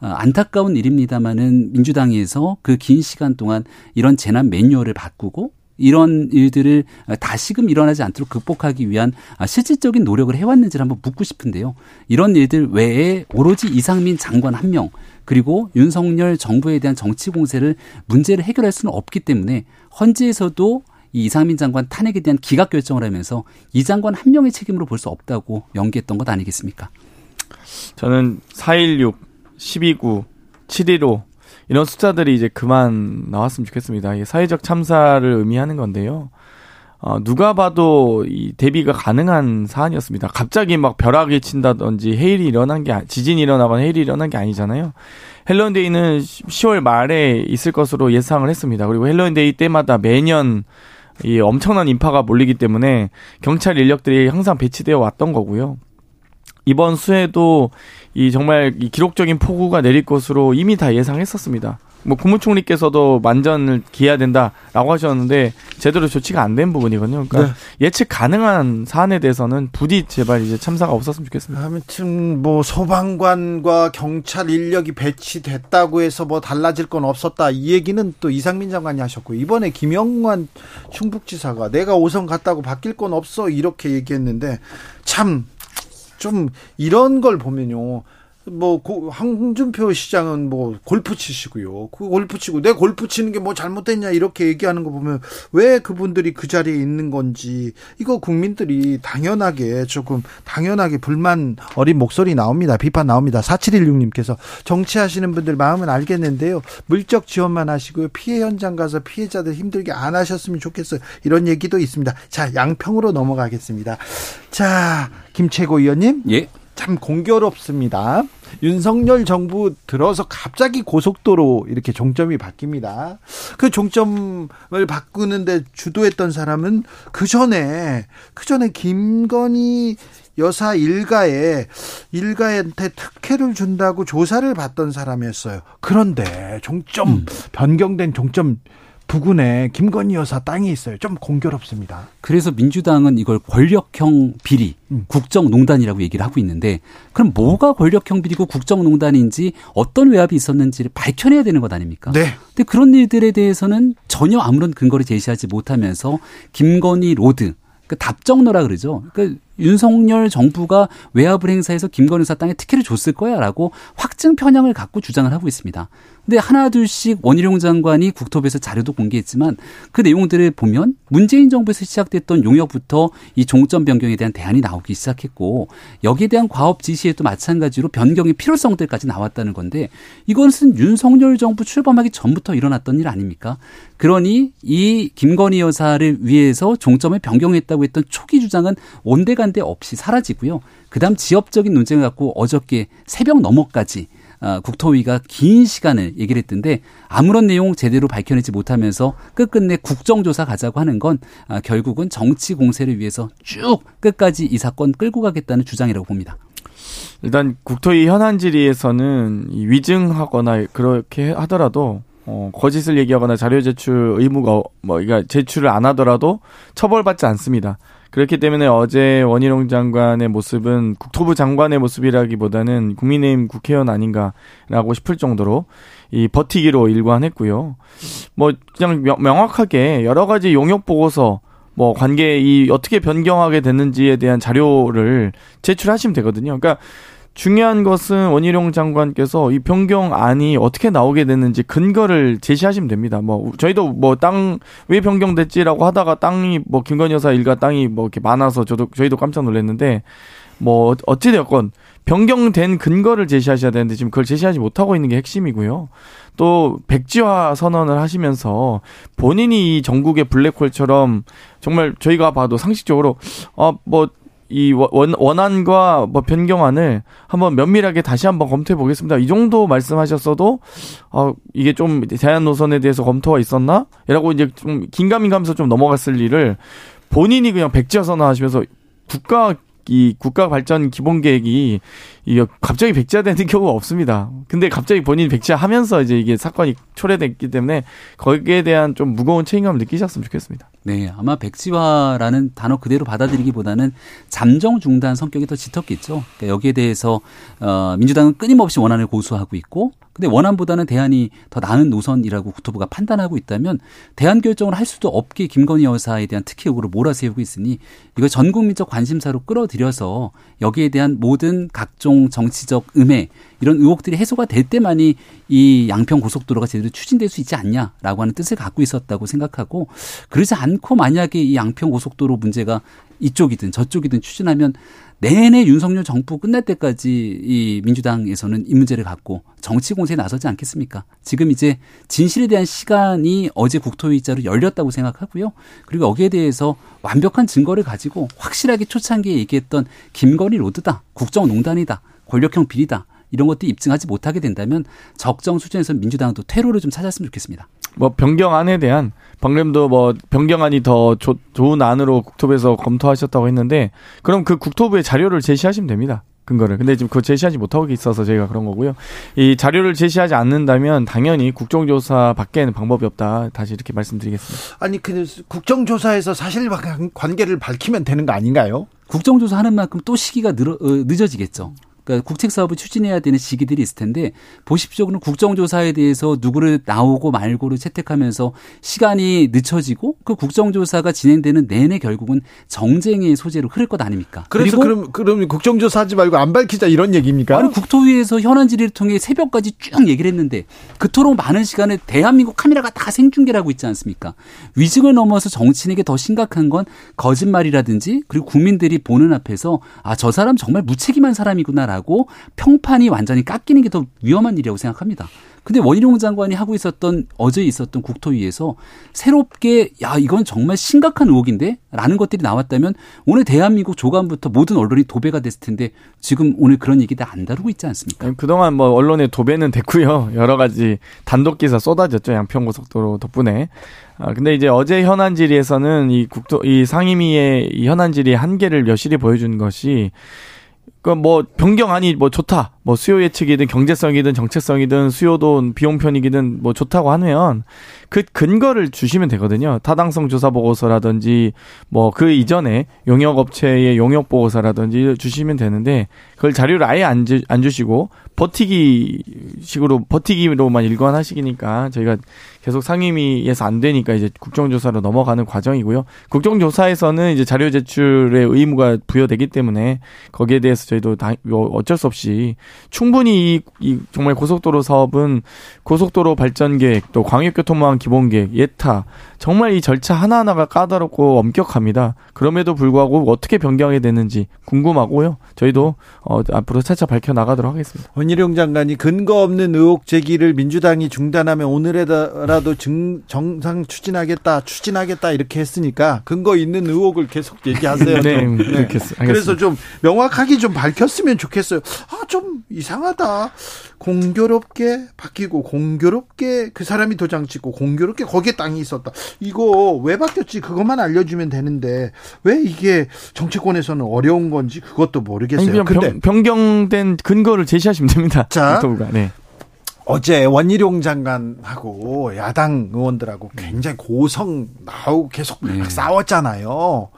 D: 어, 안타까운 일입니다마는 민주당에서 그 긴 시간 동안 이런 재난 매뉴얼을 바꾸고 이런 일들을 다시금 일어나지 않도록 극복하기 위한 실질적인 노력을 해왔는지를 한번 묻고 싶은데요. 이런 일들 외에 오로지 이상민 장관 한 명, 그리고 윤석열 정부에 대한 정치 공세를 문제를 해결할 수는 없기 때문에 헌재에서도 이 이상민 장관 탄핵에 대한 기각 결정을 하면서 이 장관 한 명의 책임으로 볼 수 없다고 연기했던 것 아니겠습니까?
E: 저는 416, 129, 715 이런 숫자들이 이제 그만 나왔으면 좋겠습니다. 이게 사회적 참사를 의미하는 건데요. 어, 누가 봐도 이 대비가 가능한 사안이었습니다. 갑자기 막 벼락이 친다든지 해일이 일어난 게, 지진이 일어나거나 해일이 일어난 게 아니잖아요. 헬로윈데이는 10월 말에 있을 것으로 예상을 했습니다. 그리고 헬로윈데이 때마다 매년 이 엄청난 인파가 몰리기 때문에 경찰 인력들이 항상 배치되어 왔던 거고요. 이번 수해도 이 정말 이 기록적인 폭우가 내릴 것으로 이미 다 예상했었습니다. 뭐 국무총리께서도 만전을 기해야 된다라고 하셨는데 제대로 조치가 안 된 부분이거든요. 그러니까 네. 예측 가능한 사안에 대해서는 부디 제발 이제 참사가 없었으면 좋겠습니다.
A: 아무튼 뭐 소방관과 경찰 인력이 배치됐다고 해서 뭐 달라질 건 없었다 이 얘기는 또 이상민 장관이 하셨고 이번에 김영관 충북지사가 내가 오선 갔다고 바뀔 건 없어 이렇게 얘기했는데 참 좀 이런 걸 보면요. 뭐 고, 황준표 시장은 뭐 골프 치시고요. 그 골프 치고 내 골프 치는 게 뭐 잘못됐냐 이렇게 얘기하는 거 보면 왜 그분들이 그 자리에 있는 건지 이거 국민들이 당연하게 조금 당연하게 불만 어린 목소리 나옵니다. 비판 나옵니다. 4716님께서 정치하시는 분들 마음은 알겠는데요. 물적 지원만 하시고요. 피해 현장 가서 피해자들 힘들게 안 하셨으면 좋겠어요. 이런 얘기도 있습니다. 자, 양평으로 넘어가겠습니다. 자, 김채고 의원님.
D: 예.
A: 참 공교롭습니다. 윤석열 정부 들어서 갑자기 고속도로 이렇게 종점이 바뀝니다. 그 종점을 바꾸는데 주도했던 사람은 그 전에 그 전에 김건희 여사 일가에 일가한테 특혜를 준다고 조사를 받던 사람이었어요. 그런데 종점 음. 변경된 종점 부근에 김건희 여사 땅이 있어요. 좀 공교롭습니다.
D: 그래서 민주당은 이걸 권력형 비리, 음. 국정농단이라고 얘기를 하고 있는데 그럼 뭐가 권력형 비리고 국정농단인지 어떤 외압이 있었는지를 밝혀내야 되는 것 아닙니까?
A: 네.
D: 근데 그런 일들에 대해서는 전혀 아무런 근거를 제시하지 못하면서 김건희 로드 그 답정너라 그러죠. 그러니까 윤석열 정부가 외압을 행사해서 김건희 여사 땅에 특혜를 줬을 거야라고 확증 편향을 갖고 주장을 하고 있습니다. 근데 하나 둘씩 원희룡 장관이 국토부에서 자료도 공개했지만 그 내용들을 보면 문재인 정부에서 시작됐던 용역부터 이 종점 변경에 대한 대안이 나오기 시작했고 여기에 대한 과업 지시에도 마찬가지로 변경의 필요성들까지 나왔다는 건데 이것은 윤석열 정부 출범하기 전부터 일어났던 일 아닙니까? 그러니 이 김건희 여사를 위해서 종점을 변경했다고 했던 초기 주장은 온데간 데 없이 사라지고요. 그다음 지역적인 논쟁을 갖고 어저께 새벽 넘어까지 어, 국토위가 긴 시간을 얘기를 했던데 아무런 내용 제대로 밝혀내지 못하면서 끝끝내 국정조사 가자고 하는 건 어, 결국은 정치 공세를 위해서 쭉 끝까지 이 사건 끌고 가겠다는 주장이라고 봅니다.
E: 일단 국토위 현안 질의에서는 위증하거나 그렇게 하더라도 어, 거짓을 얘기하거나 자료 제출 의무가 뭐 그러니까 제출을 안 하더라도 처벌받지 않습니다. 그렇기 때문에 어제 원희룡 장관의 모습은 국토부 장관의 모습이라기보다는 국민의힘 국회의원 아닌가라고 싶을 정도로 이 버티기로 일관했고요. 뭐 그냥 명확하게 여러 가지 용역 보고서 뭐 관계 이 어떻게 변경하게 됐는지에 대한 자료를 제출하시면 되거든요. 그러니까 중요한 것은 원희룡 장관께서 이 변경안이 어떻게 나오게 됐는지 근거를 제시하시면 됩니다. 뭐 저희도 뭐 땅 왜 변경됐지라고 하다가 땅이 뭐 김건희 여사 일가 땅이 뭐 이렇게 많아서 저도 저희도 깜짝 놀랐는데 뭐 어찌 되었건 변경된 근거를 제시하셔야 되는데 지금 그걸 제시하지 못하고 있는 게 핵심이고요. 또 백지화 선언을 하시면서 본인이 이 전국의 블랙홀처럼 정말 저희가 봐도 상식적으로 어뭐 이 원, 원안과 뭐 변경안을 한번 면밀하게 다시 한번 검토해 보겠습니다. 이 정도 말씀하셨어도 어 이게 좀 대안 노선에 대해서 검토가 있었나? 라고 이제 좀 긴가민 가면서 좀 넘어갔을 일을 본인이 그냥 백지화 선언 하시면서 국가 이 국가 발전 기본 계획이 이 갑자기 백지화되는 경우가 없습니다. 근데 갑자기 본인이 백지화하면서 이제 이게 사건이 초래됐기 때문에 거기에 대한 좀 무거운 책임감을 느끼셨으면 좋겠습니다.
D: 네, 아마 백지화라는 단어 그대로 받아들이기보다는 잠정 중단 성격이 더 짙었겠죠. 그러니까 여기에 대해서 어 민주당은 끊임없이 원안을 고수하고 있고 근데 원안보다는 대안이 더 나은 노선이라고 국토부가 판단하고 있다면 대안 결정을 할 수도 없게 김건희 여사에 대한 특혜 의혹으로 몰아세우고 있으니 이거 전 국민적 관심사로 끌어들여서 여기에 대한 모든 각종 정치적 음해 이런 의혹들이 해소가 될 때만이 이 양평 고속도로가 제대로 추진될 수 있지 않냐라고 하는 뜻을 갖고 있었다고 생각하고 그러지 않고 만약에 이 양평 고속도로 문제가 이쪽이든 저쪽이든 추진하면 내내 윤석열 정부 끝날 때까지 이 민주당에서는 이 문제를 갖고 정치 공세에 나서지 않겠습니까? 지금 이제 진실에 대한 시간이 어제 국토위자로 열렸다고 생각하고요. 그리고 여기에 대해서 완벽한 증거를 가지고 확실하게 초창기에 얘기했던 김건희 로드다, 국정농단이다, 권력형 비리다 이런 것도 입증하지 못하게 된다면 적정 수준에서 민주당도 퇴로를 좀 찾았으면 좋겠습니다.
E: 뭐 변경안에 대한 방금도 뭐 변경안이 더 조, 좋은 안으로 국토부에서 검토하셨다고 했는데 그럼 그 국토부의 자료를 제시하시면 됩니다. 근거를. 근데 지금 그거 제시하지 못하고 있어서 저희가 그런 거고요. 이 자료를 제시하지 않는다면 당연히 국정조사 밖에는 방법이 없다. 다시 이렇게 말씀드리겠습니다.
A: 아니 그 국정조사에서 사실 관계를 밝히면 되는 거 아닌가요?
D: 국정조사 하는 만큼 또 시기가 늘어, 어, 늦어지겠죠. 그러니까 국책 사업을 추진해야 되는 시기들이 있을 텐데 보십시오. 그럼 국정조사에 대해서 누구를 나오고 말고를 채택하면서 시간이 늦춰지고 그 국정조사가 진행되는 내내 결국은 정쟁의 소재로 흐를 것 아닙니까?
A: 그래서 그럼 그럼 국정조사 하지 말고 안 밝히자 이런 얘기입니까?
D: 아니 국토위에서 현안 질의를 통해 새벽까지 쭉 얘기를 했는데 그토록 많은 시간을 대한민국 카메라가 다 생중계를 하고 있지 않습니까? 위증을 넘어서 정치인에게 더 심각한 건 거짓말이라든지 그리고 국민들이 보는 앞에서 아 저 사람 정말 무책임한 사람이구나 라고 평판이 완전히 깎이는 게 더 위험한 일이라고 생각합니다. 근데 원희룡 장관이 하고 있었던 어제 있었던 국토위에서 새롭게 야 이건 정말 심각한 의혹인데 라는 것들이 나왔다면 오늘 대한민국 조간부터 모든 언론이 도배가 됐을 텐데 지금 오늘 그런 얘기 다 안 다루고 있지 않습니까?
E: 그동안 뭐 언론에 도배는 됐고요. 여러 가지 단독 기사 쏟아졌죠. 양평고속도로 덕분에. 아, 근데 이제 어제 현안 질의에서는 이 국토 이 상임위의 이 현안 질의 한계를 여실히 보여준 것이 그뭐 변경안이 뭐 좋다. 뭐 수요 예측이든 경제성이든 정체성이든 수요도 비용 편익이든 뭐 좋다고 하면 그 근거를 주시면 되거든요. 타당성 조사 보고서라든지 뭐 그 이전에 용역 업체의 용역 보고서라든지 주시면 되는데 그걸 자료를 아예 안, 주, 안 주시고 버티기 식으로 버티기로만 일관하시니까 저희가 계속 상임위에서 안 되니까 이제 국정조사로 넘어가는 과정이고요. 국정조사에서는 이제 자료 제출의 의무가 부여되기 때문에 거기에 대해서 저희도 다뭐 어쩔 수 없이 충분히 이, 이 정말 고속도로 사업은 고속도로 발전 계획 또 광역교통망 기본 계획 예타 정말 이 절차 하나하나가 까다롭고 엄격합니다. 그럼에도 불구하고 어떻게 변경이 되는지 궁금하고요. 저희도 어, 앞으로 차차 밝혀 나가도록 하겠습니다.
A: 원희룡 장관이 근거 없는 의혹 제기를 민주당이 중단하면 오늘에라도 증, 정상 추진하겠다, 추진하겠다 이렇게 했으니까 근거 있는 의혹을 계속 얘기하세요.
E: 네, 네.
A: 그래서 좀 명확하게 좀 밝혔으면 좋겠어요. 아, 좀 이상하다. 공교롭게 바뀌고 공교롭게 그 사람이 도장 찍고 공교롭게 거기에 땅이 있었다. 이거 왜 바뀌었지? 그것만 알려주면 되는데 왜 이게 정치권에서는 어려운 건지 그것도 모르겠어요.
E: 근데 변 경된 근거를 제시하시면 됩니다.
A: 자, 네. 어제 원희룡 장관하고 야당 의원들하고 굉장히 고성 나오고 계속 네. 싸웠잖아요.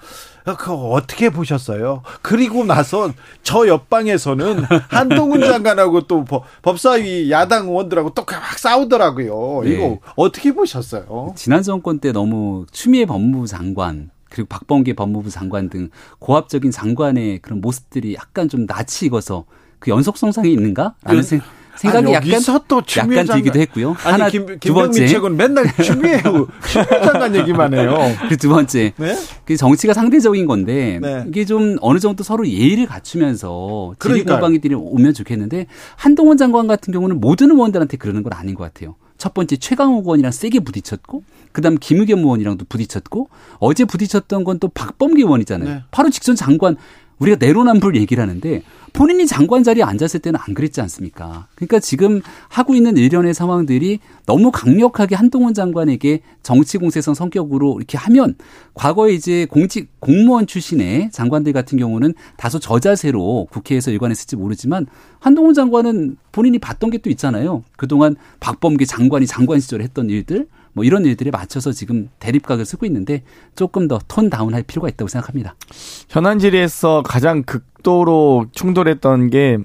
A: 그거 어떻게 보셨어요? 그리고 나서 저 옆방에서는 한동훈 장관하고 또 법사위 야당 의원들하고 또 막 싸우더라고요. 네. 이거 어떻게 보셨어요?
D: 지난 정권 때 너무 추미애 법무부 장관 그리고 박범계 법무부 장관 등 고압적인 장관의 그런 모습들이 약간 좀 낯이 익어서 그 연속성상이 있는가라는 그, 생각. 생각이 아, 약간 또 약간 들기도 했고요.
A: 아니, 하나 김, 두 번째 책은 맨날 추미애 추미애 얘기만 해요.
D: 그두 번째 네? 그 정치가 상대적인 건데 네. 이게 좀 어느 정도 서로 예의를 갖추면서 지리 공방이들이 오면 좋겠는데 한동훈 장관 같은 경우는 모든 의원들한테 그러는 건 아닌 것 같아요. 첫 번째 최강욱 의원이랑 세게 부딪혔고 그다음 김의겸 의원이랑도 부딪혔고 어제 부딪혔던 건 또 박범계 의원이잖아요. 네. 바로 직전 장관 우리가 내로남불 얘기를 하는데 본인이 장관 자리에 앉았을 때는 안 그랬지 않습니까? 그러니까 지금 하고 있는 일련의 상황들이 너무 강력하게 한동훈 장관에게 정치 공세성 성격으로 이렇게 하면 과거에 이제 공직 공무원 출신의 장관들 같은 경우는 다소 저자세로 국회에서 일관했을지 모르지만 한동훈 장관은 본인이 봤던 게 또 있잖아요. 그동안 박범계 장관이 장관 시절에 했던 일들 뭐 이런 일들에 맞춰서 지금 대립각을 쓰고 있는데 조금 더 톤 다운할 필요가 있다고 생각합니다.
E: 현안 질의에서 가장 극도로 충돌했던 게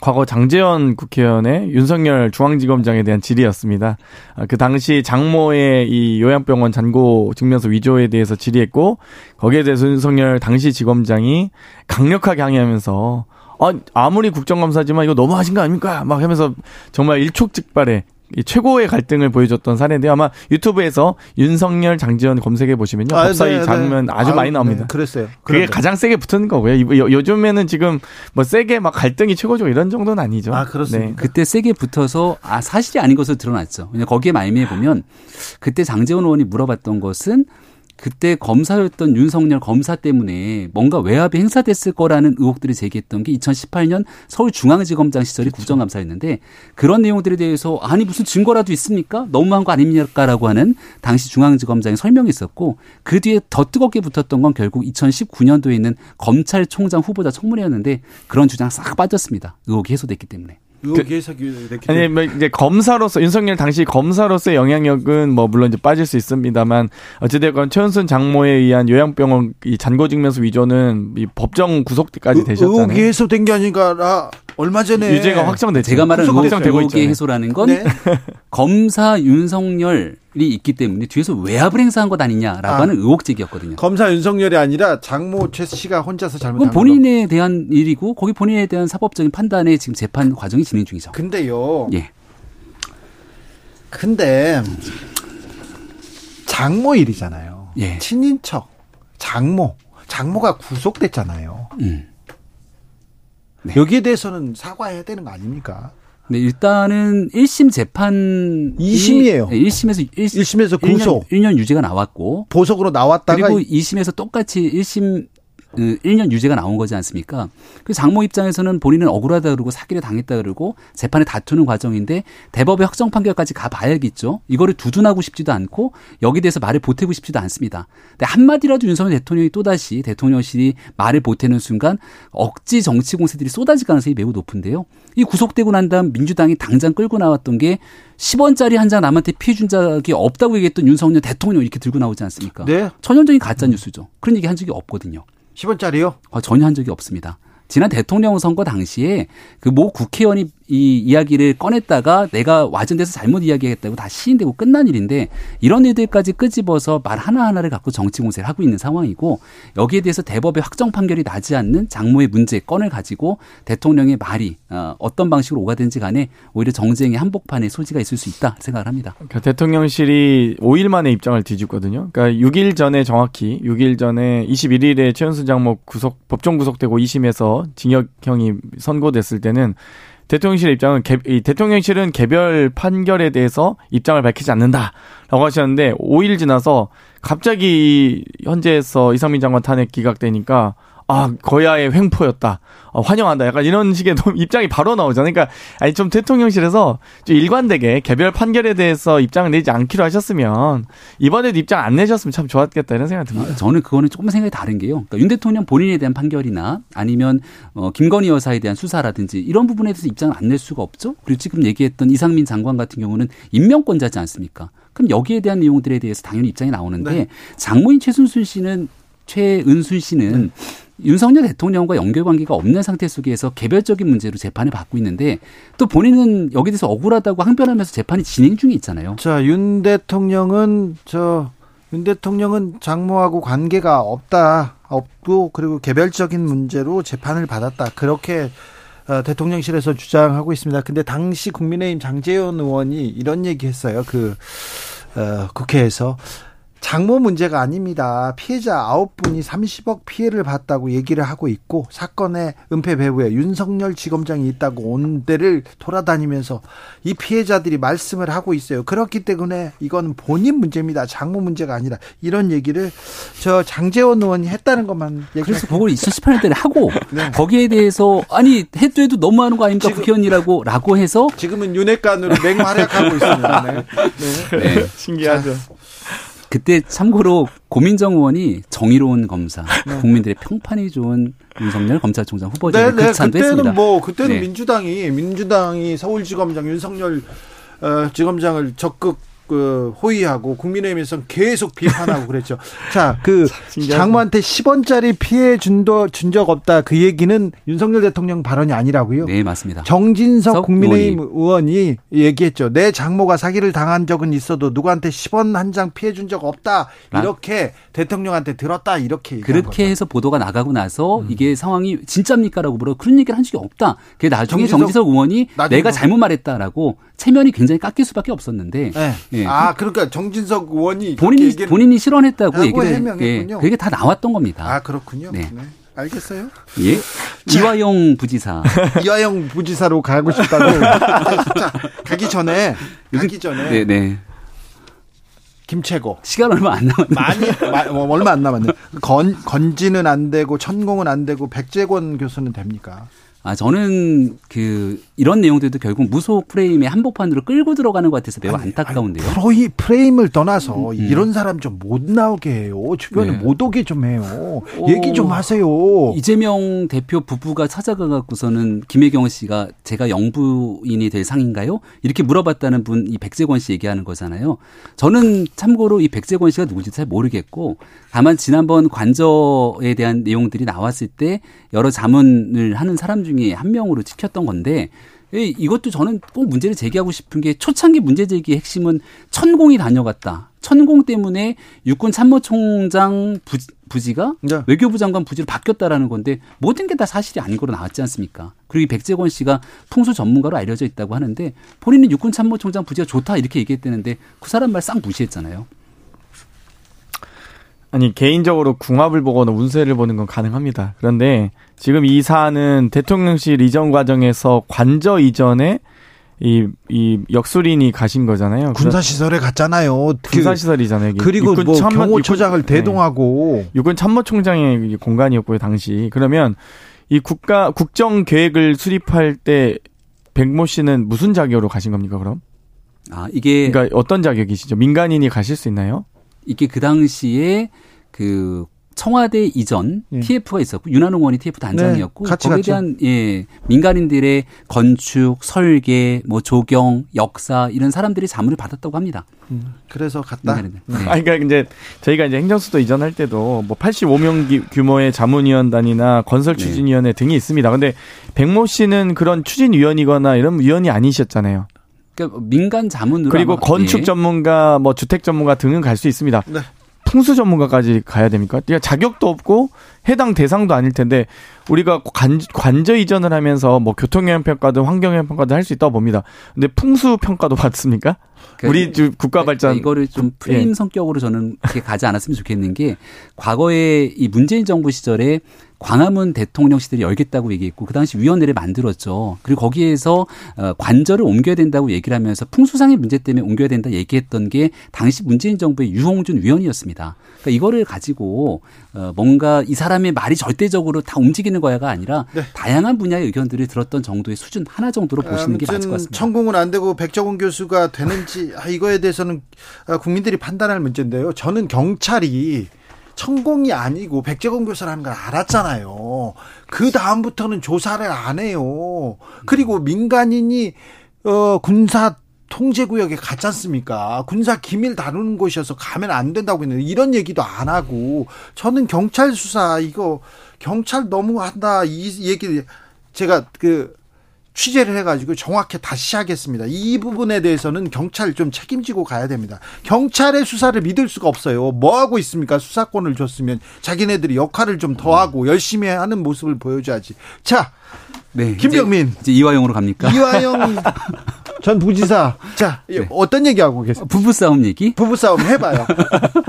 E: 과거 장재현 국회의원의 윤석열 중앙지검장에 대한 질의였습니다. 아, 그 당시 장모의 이 요양병원 잔고 증명서 위조에 대해서 질의했고 거기에 대해서 윤석열 당시 지검장이 강력하게 항의하면서 아, 아무리 국정감사지만 이거 너무 하신 거 아닙니까? 막 하면서 정말 일촉즉발의 최고의 갈등을 보여줬던 사례인데 아마 유튜브에서 윤석열 장지현 검색해 보시면요
A: 아,
E: 법사위
A: 네, 네.
E: 장면 아주
A: 아유,
E: 많이 나옵니다.
A: 네, 그랬어요.
E: 그게
A: 그런데.
E: 가장 세게 붙은 거고요. 이- 요- 요 즘에는 지금 뭐 세게 막 갈등이 최고죠 이런 정도는 아니죠.
A: 아, 그렇습니까?
E: 네.
D: 그때 세게 붙어서 아 사실이 아닌 것으로 드러났죠. 왜냐 거기에 말미에 보면 그때 장재원 의원이 물어봤던 것은 그때 검사였던 윤석열 검사 때문에 뭔가 외압이 행사됐을 거라는 의혹들을 제기했던 게 2018년 서울중앙지검장 시절이 국정감사였는데 그런 내용들에 대해서 아니 무슨 증거라도 있습니까? 너무한 거 아닙니까라고 하는 당시 중앙지검장이 설명이 있었고 그 뒤에 더 뜨겁게 붙었던 건 결국 2019년도에 있는 검찰총장 후보자 청문회였는데 그런 주장 싹 빠졌습니다. 의혹이 해소됐기 때문에.
A: 됐기
E: 아니 뭐 이제 검사로서 윤석열 당시 검사로서의 영향력은 뭐 물론 이제 빠질 수 있습니다만 어찌됐건 최은순 장모에 의한 요양병원 이 잔고 증명서 위조는 이 법정 구속까지
A: 의-
E: 되셨잖아요.
A: 의혹이 해소된 게 아니라 얼마 전에
E: 유죄가 확정됐죠.
D: 제가 말한 의혹, 의혹의. 해소라는 건
A: 네.
D: 검사 윤석열이 있기 때문에 뒤에서 외압을 행사한 것 아니냐라고
A: 아.
D: 하는 의혹 제기였거든요.
A: 검사 윤석열이 아니라 장모 최 씨가 혼자서 잘못한
D: 그건 본인에 대한 일이고 거기 본인에 대한 사법적인 판단에 지금 재판 과정이 진행 중이죠.
A: 거. 근데요.
D: 예.
A: 근데 장모 일이잖아요.
D: 예.
A: 친인척 장모 장모가 구속됐잖아요.
D: 음. 네.
A: 여기에 대해서는 사과해야 되는 거 아닙니까?
D: 네, 일단은 1심 재판
A: 이심이에요.
D: 1심에서 1,
A: 1심에서 구속
D: 1년, 1년 유죄가 나왔고
A: 보석으로 나왔다가
D: 그리고 2심에서 똑같이 1심 1년 유죄가 나온 거지 않습니까? 그 장모 입장에서는 본인은 억울하다 그러고 사기를 당했다 그러고 재판에 다투는 과정인데 대법의 확정 판결까지 가봐야겠죠. 이거를 두둔하고 싶지도 않고 여기 대해서 말을 보태고 싶지도 않습니다. 근데 한마디라도 윤석열 대통령이 또다시 대통령실이 말을 보태는 순간 억지 정치 공세들이 쏟아질 가능성이 매우 높은데요. 이 구속되고 난 다음 민주당이 당장 끌고 나왔던 게 10원짜리 한 장 남한테 피해 준 적이 없다고 얘기했던 윤석열 대통령 이렇게 들고 나오지 않습니까?
A: 네.
D: 전형적인 가짜 뉴스죠. 그런 얘기 한 적이 없거든요.
A: 10원짜리요?
D: 어, 전혀 한 적이 없습니다. 지난 대통령 선거 당시에 그 모 국회의원이 이 이야기를 꺼냈다가 내가 와전 데서 잘못 이야기했다고 다 시인되고 끝난 일인데 이런 일들까지 끄집어서 말 하나하나를 갖고 정치 공세를 하고 있는 상황이고 여기에 대해서 대법의 확정 판결이 나지 않는 장모의 문제 건을 가지고 대통령의 말이 어, 어떤 방식으로 오가든지 간에 오히려 정쟁의 한복판에 소지가 있을 수 있다 생각을 합니다.
E: 그러니까 대통령실이 5일 만에 입장을 뒤집거든요. 그러니까 6일 전에 정확히 6일 전에 21일에 최은수 장모 구속 법정 구속되고 2심에서 징역형이 선고됐을 때는 대통령실 입장은 개, 이 대통령실은 개별 판결에 대해서 입장을 밝히지 않는다라고 하셨는데 5일 지나서 갑자기 현재에서 이상민 장관 탄핵 기각되니까 아 거야의 횡포였다. 어, 환영한다. 약간 이런 식의 좀 입장이 바로 나오잖아요. 그러니까 아니 좀 대통령실에서 좀 일관되게 개별 판결에 대해서 입장을 내지 않기로 하셨으면 이번에도 입장 안 내셨으면 참 좋았겠다 이런 생각이 듭니다.
D: 아, 저는 그거는 조금 생각이 다른 게요. 그러니까 윤 대통령 본인에 대한 판결이나 아니면 어, 김건희 여사에 대한 수사라든지 이런 부분에 대해서 입장을 안 낼 수가 없죠. 그리고 지금 얘기했던 이상민 장관 같은 경우는 임명권자지 않습니까? 그럼 여기에 대한 내용들에 대해서 당연히 입장이 나오는데
A: 네.
D: 장모인 최순순 씨는 최은순 씨는 윤석열 대통령과 연결 관계가 없는 상태 속에서 개별적인 문제로 재판을 받고 있는데 또 본인은 여기 대해서 억울하다고 항변하면서 재판이 진행 중에 있잖아요.
A: 자, 윤 대통령은 저 윤 대통령은 장모하고 관계가 없다. 없고 그리고 개별적인 문제로 재판을 받았다. 그렇게 어, 대통령실에서 주장하고 있습니다. 근데 당시 국민의힘 장재현 의원이 이런 얘기했어요. 그 어, 국회에서 장모 문제가 아닙니다. 피해자 아홉 분이 30억 피해를 봤다고 얘기를 하고 있고 사건의 은폐 배후에 윤석열 지검장이 있다고 온 데를 돌아다니면서 이 피해자들이 말씀을 하고 있어요. 그렇기 때문에 이건 본인 문제입니다. 장모 문제가 아니라 이런 얘기를 저 장재원 의원이 했다는 것만 그래서
D: 그걸 2018년도에 하고
A: 네.
D: 거기에 대해서 아니 해도 해도 너무하는 거 아닙니까
A: 지금-
D: 국회의원이라고 라고 해서
A: 지금은 윤핵관으로 맹활약하고 있습니다. 네. 네.
D: 네.
E: 신기하죠.
D: 그때 참고로 고민정 의원이 정의로운 검사,
A: 네.
D: 국민들의 평판이 좋은 윤석열 검찰총장
A: 네,
D: 후보자를
A: 네.
D: 극찬도 했습니다.
A: 그때는 뭐 그때는
D: 네.
A: 민주당이 민주당이 서울지검장 윤석열 어, 지검장을 적극 그 호의하고 국민의힘에서는 계속 비판하고 그랬죠. 자, 그 장모한테 10원짜리 피해 준도 준 적 없다. 그 얘기는 윤석열 대통령 발언이 아니라고요.
D: 네, 맞습니다.
A: 정진석 국민의힘 의원이. 의원이 얘기했죠. 내 장모가 사기를 당한 적은 있어도 누구한테 10원 한 장 피해 준 적 없다. 이렇게 아. 대통령한테 들었다. 이렇게
D: 그렇게 해서 보도가 나가고 나서 음. 이게 상황이 진짜입니까라고 물어 그런 얘기를 한 적이 없다. 그게 나중에 정진석, 정진석 의원이 내가 잘못 말했다라고 체면이 굉장히 깎일 수밖에 없었는데. 네.
A: 예. 아 그러니까 정진석 의원이
D: 본인이 본인이 실언했다고 얘기를 해명했군요. 예. 그게 다 나왔던 겁니다.
A: 아 그렇군요. 네. 네. 알겠어요?
D: 예. 이화영 부지사.
A: 이화영 부지사로 가고 싶다고. 자, 가기 전에 가기 전에. 네, 네. 김채고.
D: 시간 얼마 안 남았네.
A: 많이 뭐, 얼마 안 남았네. 건 건지는 안 되고 천공은 안 되고 백재권 교수는 됩니까?
D: 아, 저는 그 이런 내용들도 결국 무속 프레임의 한복판으로 끌고 들어가는 것 같아서 매우 아니, 안타까운데요.
A: 아니, 프레임을 떠나서 음, 음. 이런 사람 좀 못 나오게 해요. 주변에 네. 못 오게 좀 해요. 오, 얘기 좀 하세요.
D: 이재명 대표 부부가 찾아가 갖고서는 김혜경 씨가 제가 영부인이 될 상인가요? 이렇게 물어봤다는 분 이 백재권 씨 얘기하는 거잖아요. 저는 참고로 이 백재권 씨가 누군지 잘 모르겠고 다만 지난번 관저에 대한 내용들이 나왔을 때 여러 자문을 하는 사람 중에 한 명으로 찍혔던 건데 이것도 저는 꼭 문제를 제기하고 싶은 게 초창기 문제 제기의 핵심은 천공이 다녀갔다. 천공 때문에 육군 참모총장 부, 지 가 네. 외교부 장관 부지로 바뀌었다라는 건데 모든 게 다 사실이 아닌 거로 나왔지 않습니까? 그리고 백재권 씨가 풍수 전문가로 알려져 있다고 하는데 본인은 육군 참모총장 부지가 좋다 이렇게 얘기했다는데 그 사람 말 싹 무시했잖아요.
E: 아니 개인적으로 궁합을 보거나 운세를 보는 건 가능합니다. 그런데 지금 이 사안은 대통령실 이전 과정에서 관저 이전에 이, 이 역술인이 가신 거잖아요.
A: 군사 시설에 갔잖아요.
E: 그 군사 시설이잖아요.
A: 그리고 뭐 참모, 경호처장을 육군, 대동하고.
E: 네. 육군 참모총장의 공간이었고요, 당시. 그러면 이 국가, 국정 계획을 수립할 때 백모 씨는 무슨 자격으로 가신 겁니까, 그럼?
D: 아, 이게.
E: 그러니까 어떤 자격이시죠? 민간인이 가실 수 있나요?
D: 이게 그 당시에 그 청와대 이전 예. TF가 있었고 윤한홍 의원이 TF 단장이었고 네, 거기에 갔죠. 대한 예 민간인들의 건축, 설계, 뭐 조경, 역사 이런 사람들이 자문을 받았다고 합니다.
A: 음, 그래서 갔다. 네.
E: 아니 그러니까 이제 저희가 이제 행정수도 이전할 때도 뭐 85명 규모의 자문위원단이나 건설추진위원회 네. 등이 있습니다. 근데 백모 씨는 그런 추진위원이거나 이런 위원이 아니셨잖아요.
D: 그러니까 민간 자문으로
E: 그리고 건축 예. 전문가, 뭐 주택 전문가 등은 갈 수 있습니다. 네. 풍수 전문가까지 가야 됩니까? 그러니까 자격도 없고 해당 대상도 아닐 텐데 우리가 관, 관저 이전을 하면서 뭐 교통영향 평가든 환경영향 평가든 할 수 있다고 봅니다. 근데 풍수 평가도 받습니까? 그러니까 우리 국가 발전
D: 이거를 좀 프레임 예. 성격으로 저는 그렇게 가지 않았으면 좋겠는 게 과거에 이 문재인 정부 시절에 광화문 대통령 시대를 열겠다고 얘기했고 그 당시 위원회를 만들었죠. 그리고 거기에서 어, 관절을 옮겨야 된다고 얘기를 하면서 풍수상의 문제 때문에 옮겨야 된다 얘기했던 게 당시 문재인 정부의 유홍준 위원이었습니다. 그러니까 이거를 가지고 어, 뭔가 이 사람의 말이 절대적으로 다 움직이는 거야가 아니라 네. 다양한 분야의 의견들을 들었던 정도의 수준 하나 정도로 보시는 게 맞을 것 같습니다.
A: 천공은 안 되고 백정훈 교수가 되는지 아, 이거에 대해서는 아, 국민들이 판단할 문제인데요. 저는 경찰이 천공이 아니고 백제공 교사라는 걸 알았잖아요. 그 다음부터는 조사를 안 해요. 그리고 민간인이 어 군사 통제구역에 갔지 않습니까? 군사 기밀 다루는 곳이어서 가면 안 된다고 했는데 이런 얘기도 안 하고 저는 경찰 수사 이거 경찰 너무 한다 이 얘기 제가 그 취재를 해가지고 정확히 다시 하겠습니다. 이 부분에 대해서는 경찰 좀 책임지고 가야 됩니다. 경찰의 수사를 믿을 수가 없어요. 뭐 하고 있습니까? 수사권을 줬으면 자기네들이 역할을 좀 더 하고 열심히 하는 모습을 보여줘야지. 자, 네, 김병민
D: 이제, 이제 이화영으로 갑니까?
A: 이화영 전 부지사. 자, 네. 어떤 얘기하고 계세요?
D: 부부싸움 얘기?
A: 부부싸움 해봐요.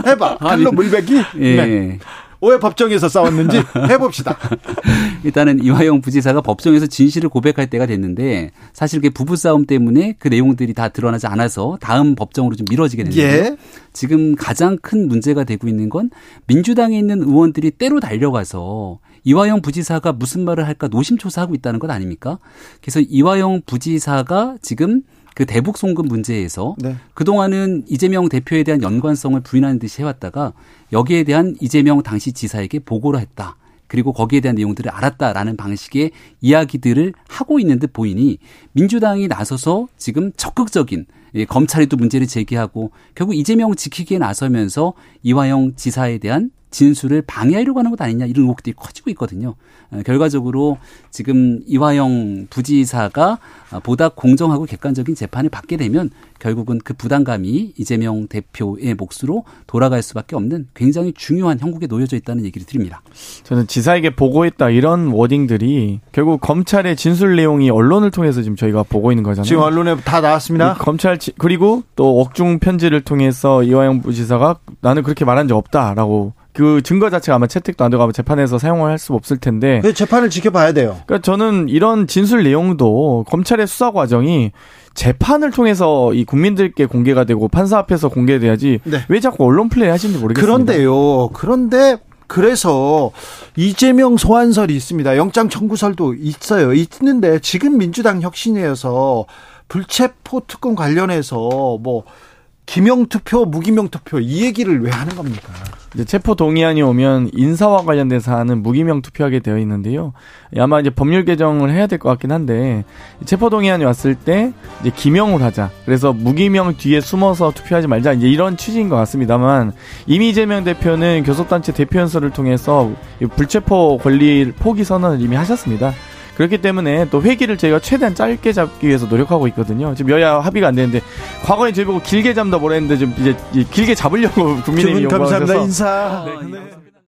A: 해봐. 칼로 물베기?
D: 예. 네.
A: 왜 법정에서 싸웠는지 해봅시다.
D: 일단은 이화영 부지사가 법정에서 진실을 고백할 때가 됐는데 사실 그 부부싸움 때문에 그 내용들이 다 드러나지 않아서 다음 법정으로 좀 미뤄지게 됐는데 예. 지금 가장 큰 문제가 되고 있는 건 민주당에 있는 의원들이 때로 달려가서 이화영 부지사가 무슨 말을 할까 노심초사하고 있다는 것 아닙니까? 그래서 이화영 부지사가 지금 그 대북 송금 문제에서 네. 그동안은 이재명 대표에 대한 연관성을 부인하는 듯이 해왔다가 여기에 대한 이재명 당시 지사에게 보고를 했다. 그리고 거기에 대한 내용들을 알았다라는 방식의 이야기들을 하고 있는 듯 보이니 민주당이 나서서 지금 적극적인 예, 검찰이 또 문제를 제기하고 결국 이재명 지키기에 나서면서 이화영 지사에 대한 진술을 방해하려고 하는 것 아니냐 이런 의혹들이 커지고 있거든요. 어, 결과적으로 지금 이화영 부지사가 보다 공정하고 객관적인 재판을 받게 되면 결국은 그 부담감이 이재명 대표의 몫으로 돌아갈 수밖에 없는 굉장히 중요한 형국에 놓여져 있다는 얘기를 드립니다.
E: 저는 지사에게 보고했다 이런 워딩들이 결국 검찰의 진술 내용이 언론을 통해서 지금 저희가 보고 있는 거잖아요.
A: 지금 언론에 다 나왔습니다.
E: 검찰 그리고 또 억중 편지를 통해서 이화영 부지사가 나는 그렇게 말한 적 없다라고 그 증거 자체가 아마 채택도 안 되고 아마 재판에서 사용을 할 수 없을 텐데.
A: 그 재판을 지켜봐야 돼요.
E: 그러니까 저는 이런 진술 내용도 검찰의 수사 과정이 재판을 통해서 이 국민들께 공개가 되고 판사 앞에서 공개돼야지 네. 왜 자꾸 언론 플레이 하시는지 모르겠습니다.
A: 그런데요. 그런데 그래서 이재명 소환설이 있습니다. 영장 청구설도 있어요. 있는데 지금 민주당 혁신이어서 불체포 특권 관련해서 뭐 기명 투표, 무기명 투표 이 얘기를 왜 하는 겁니까?
E: 이제 체포 동의안이 오면 인사와 관련된 사안은 무기명 투표하게 되어 있는데요. 아마 이제 법률 개정을 해야 될 것 같긴 한데 체포 동의안이 왔을 때 이제 기명을 하자. 그래서 무기명 뒤에 숨어서 투표하지 말자. 이제 이런 취지인 것 같습니다만 이미 이재명 대표는 교섭단체 대표 연설을 통해서 불체포 권리 포기 선언을 이미 하셨습니다. 그렇기 때문에 또 회기를 저희가 최대한 짧게 잡기 위해서 노력하고 있거든요. 지금 여야 합의가 안 되는데 과거에 저희 보고 길게 잡다 뭐라 했는데 좀 이제 길게 잡으려고 국민의힘이
A: 감사합니다. 인사. 네,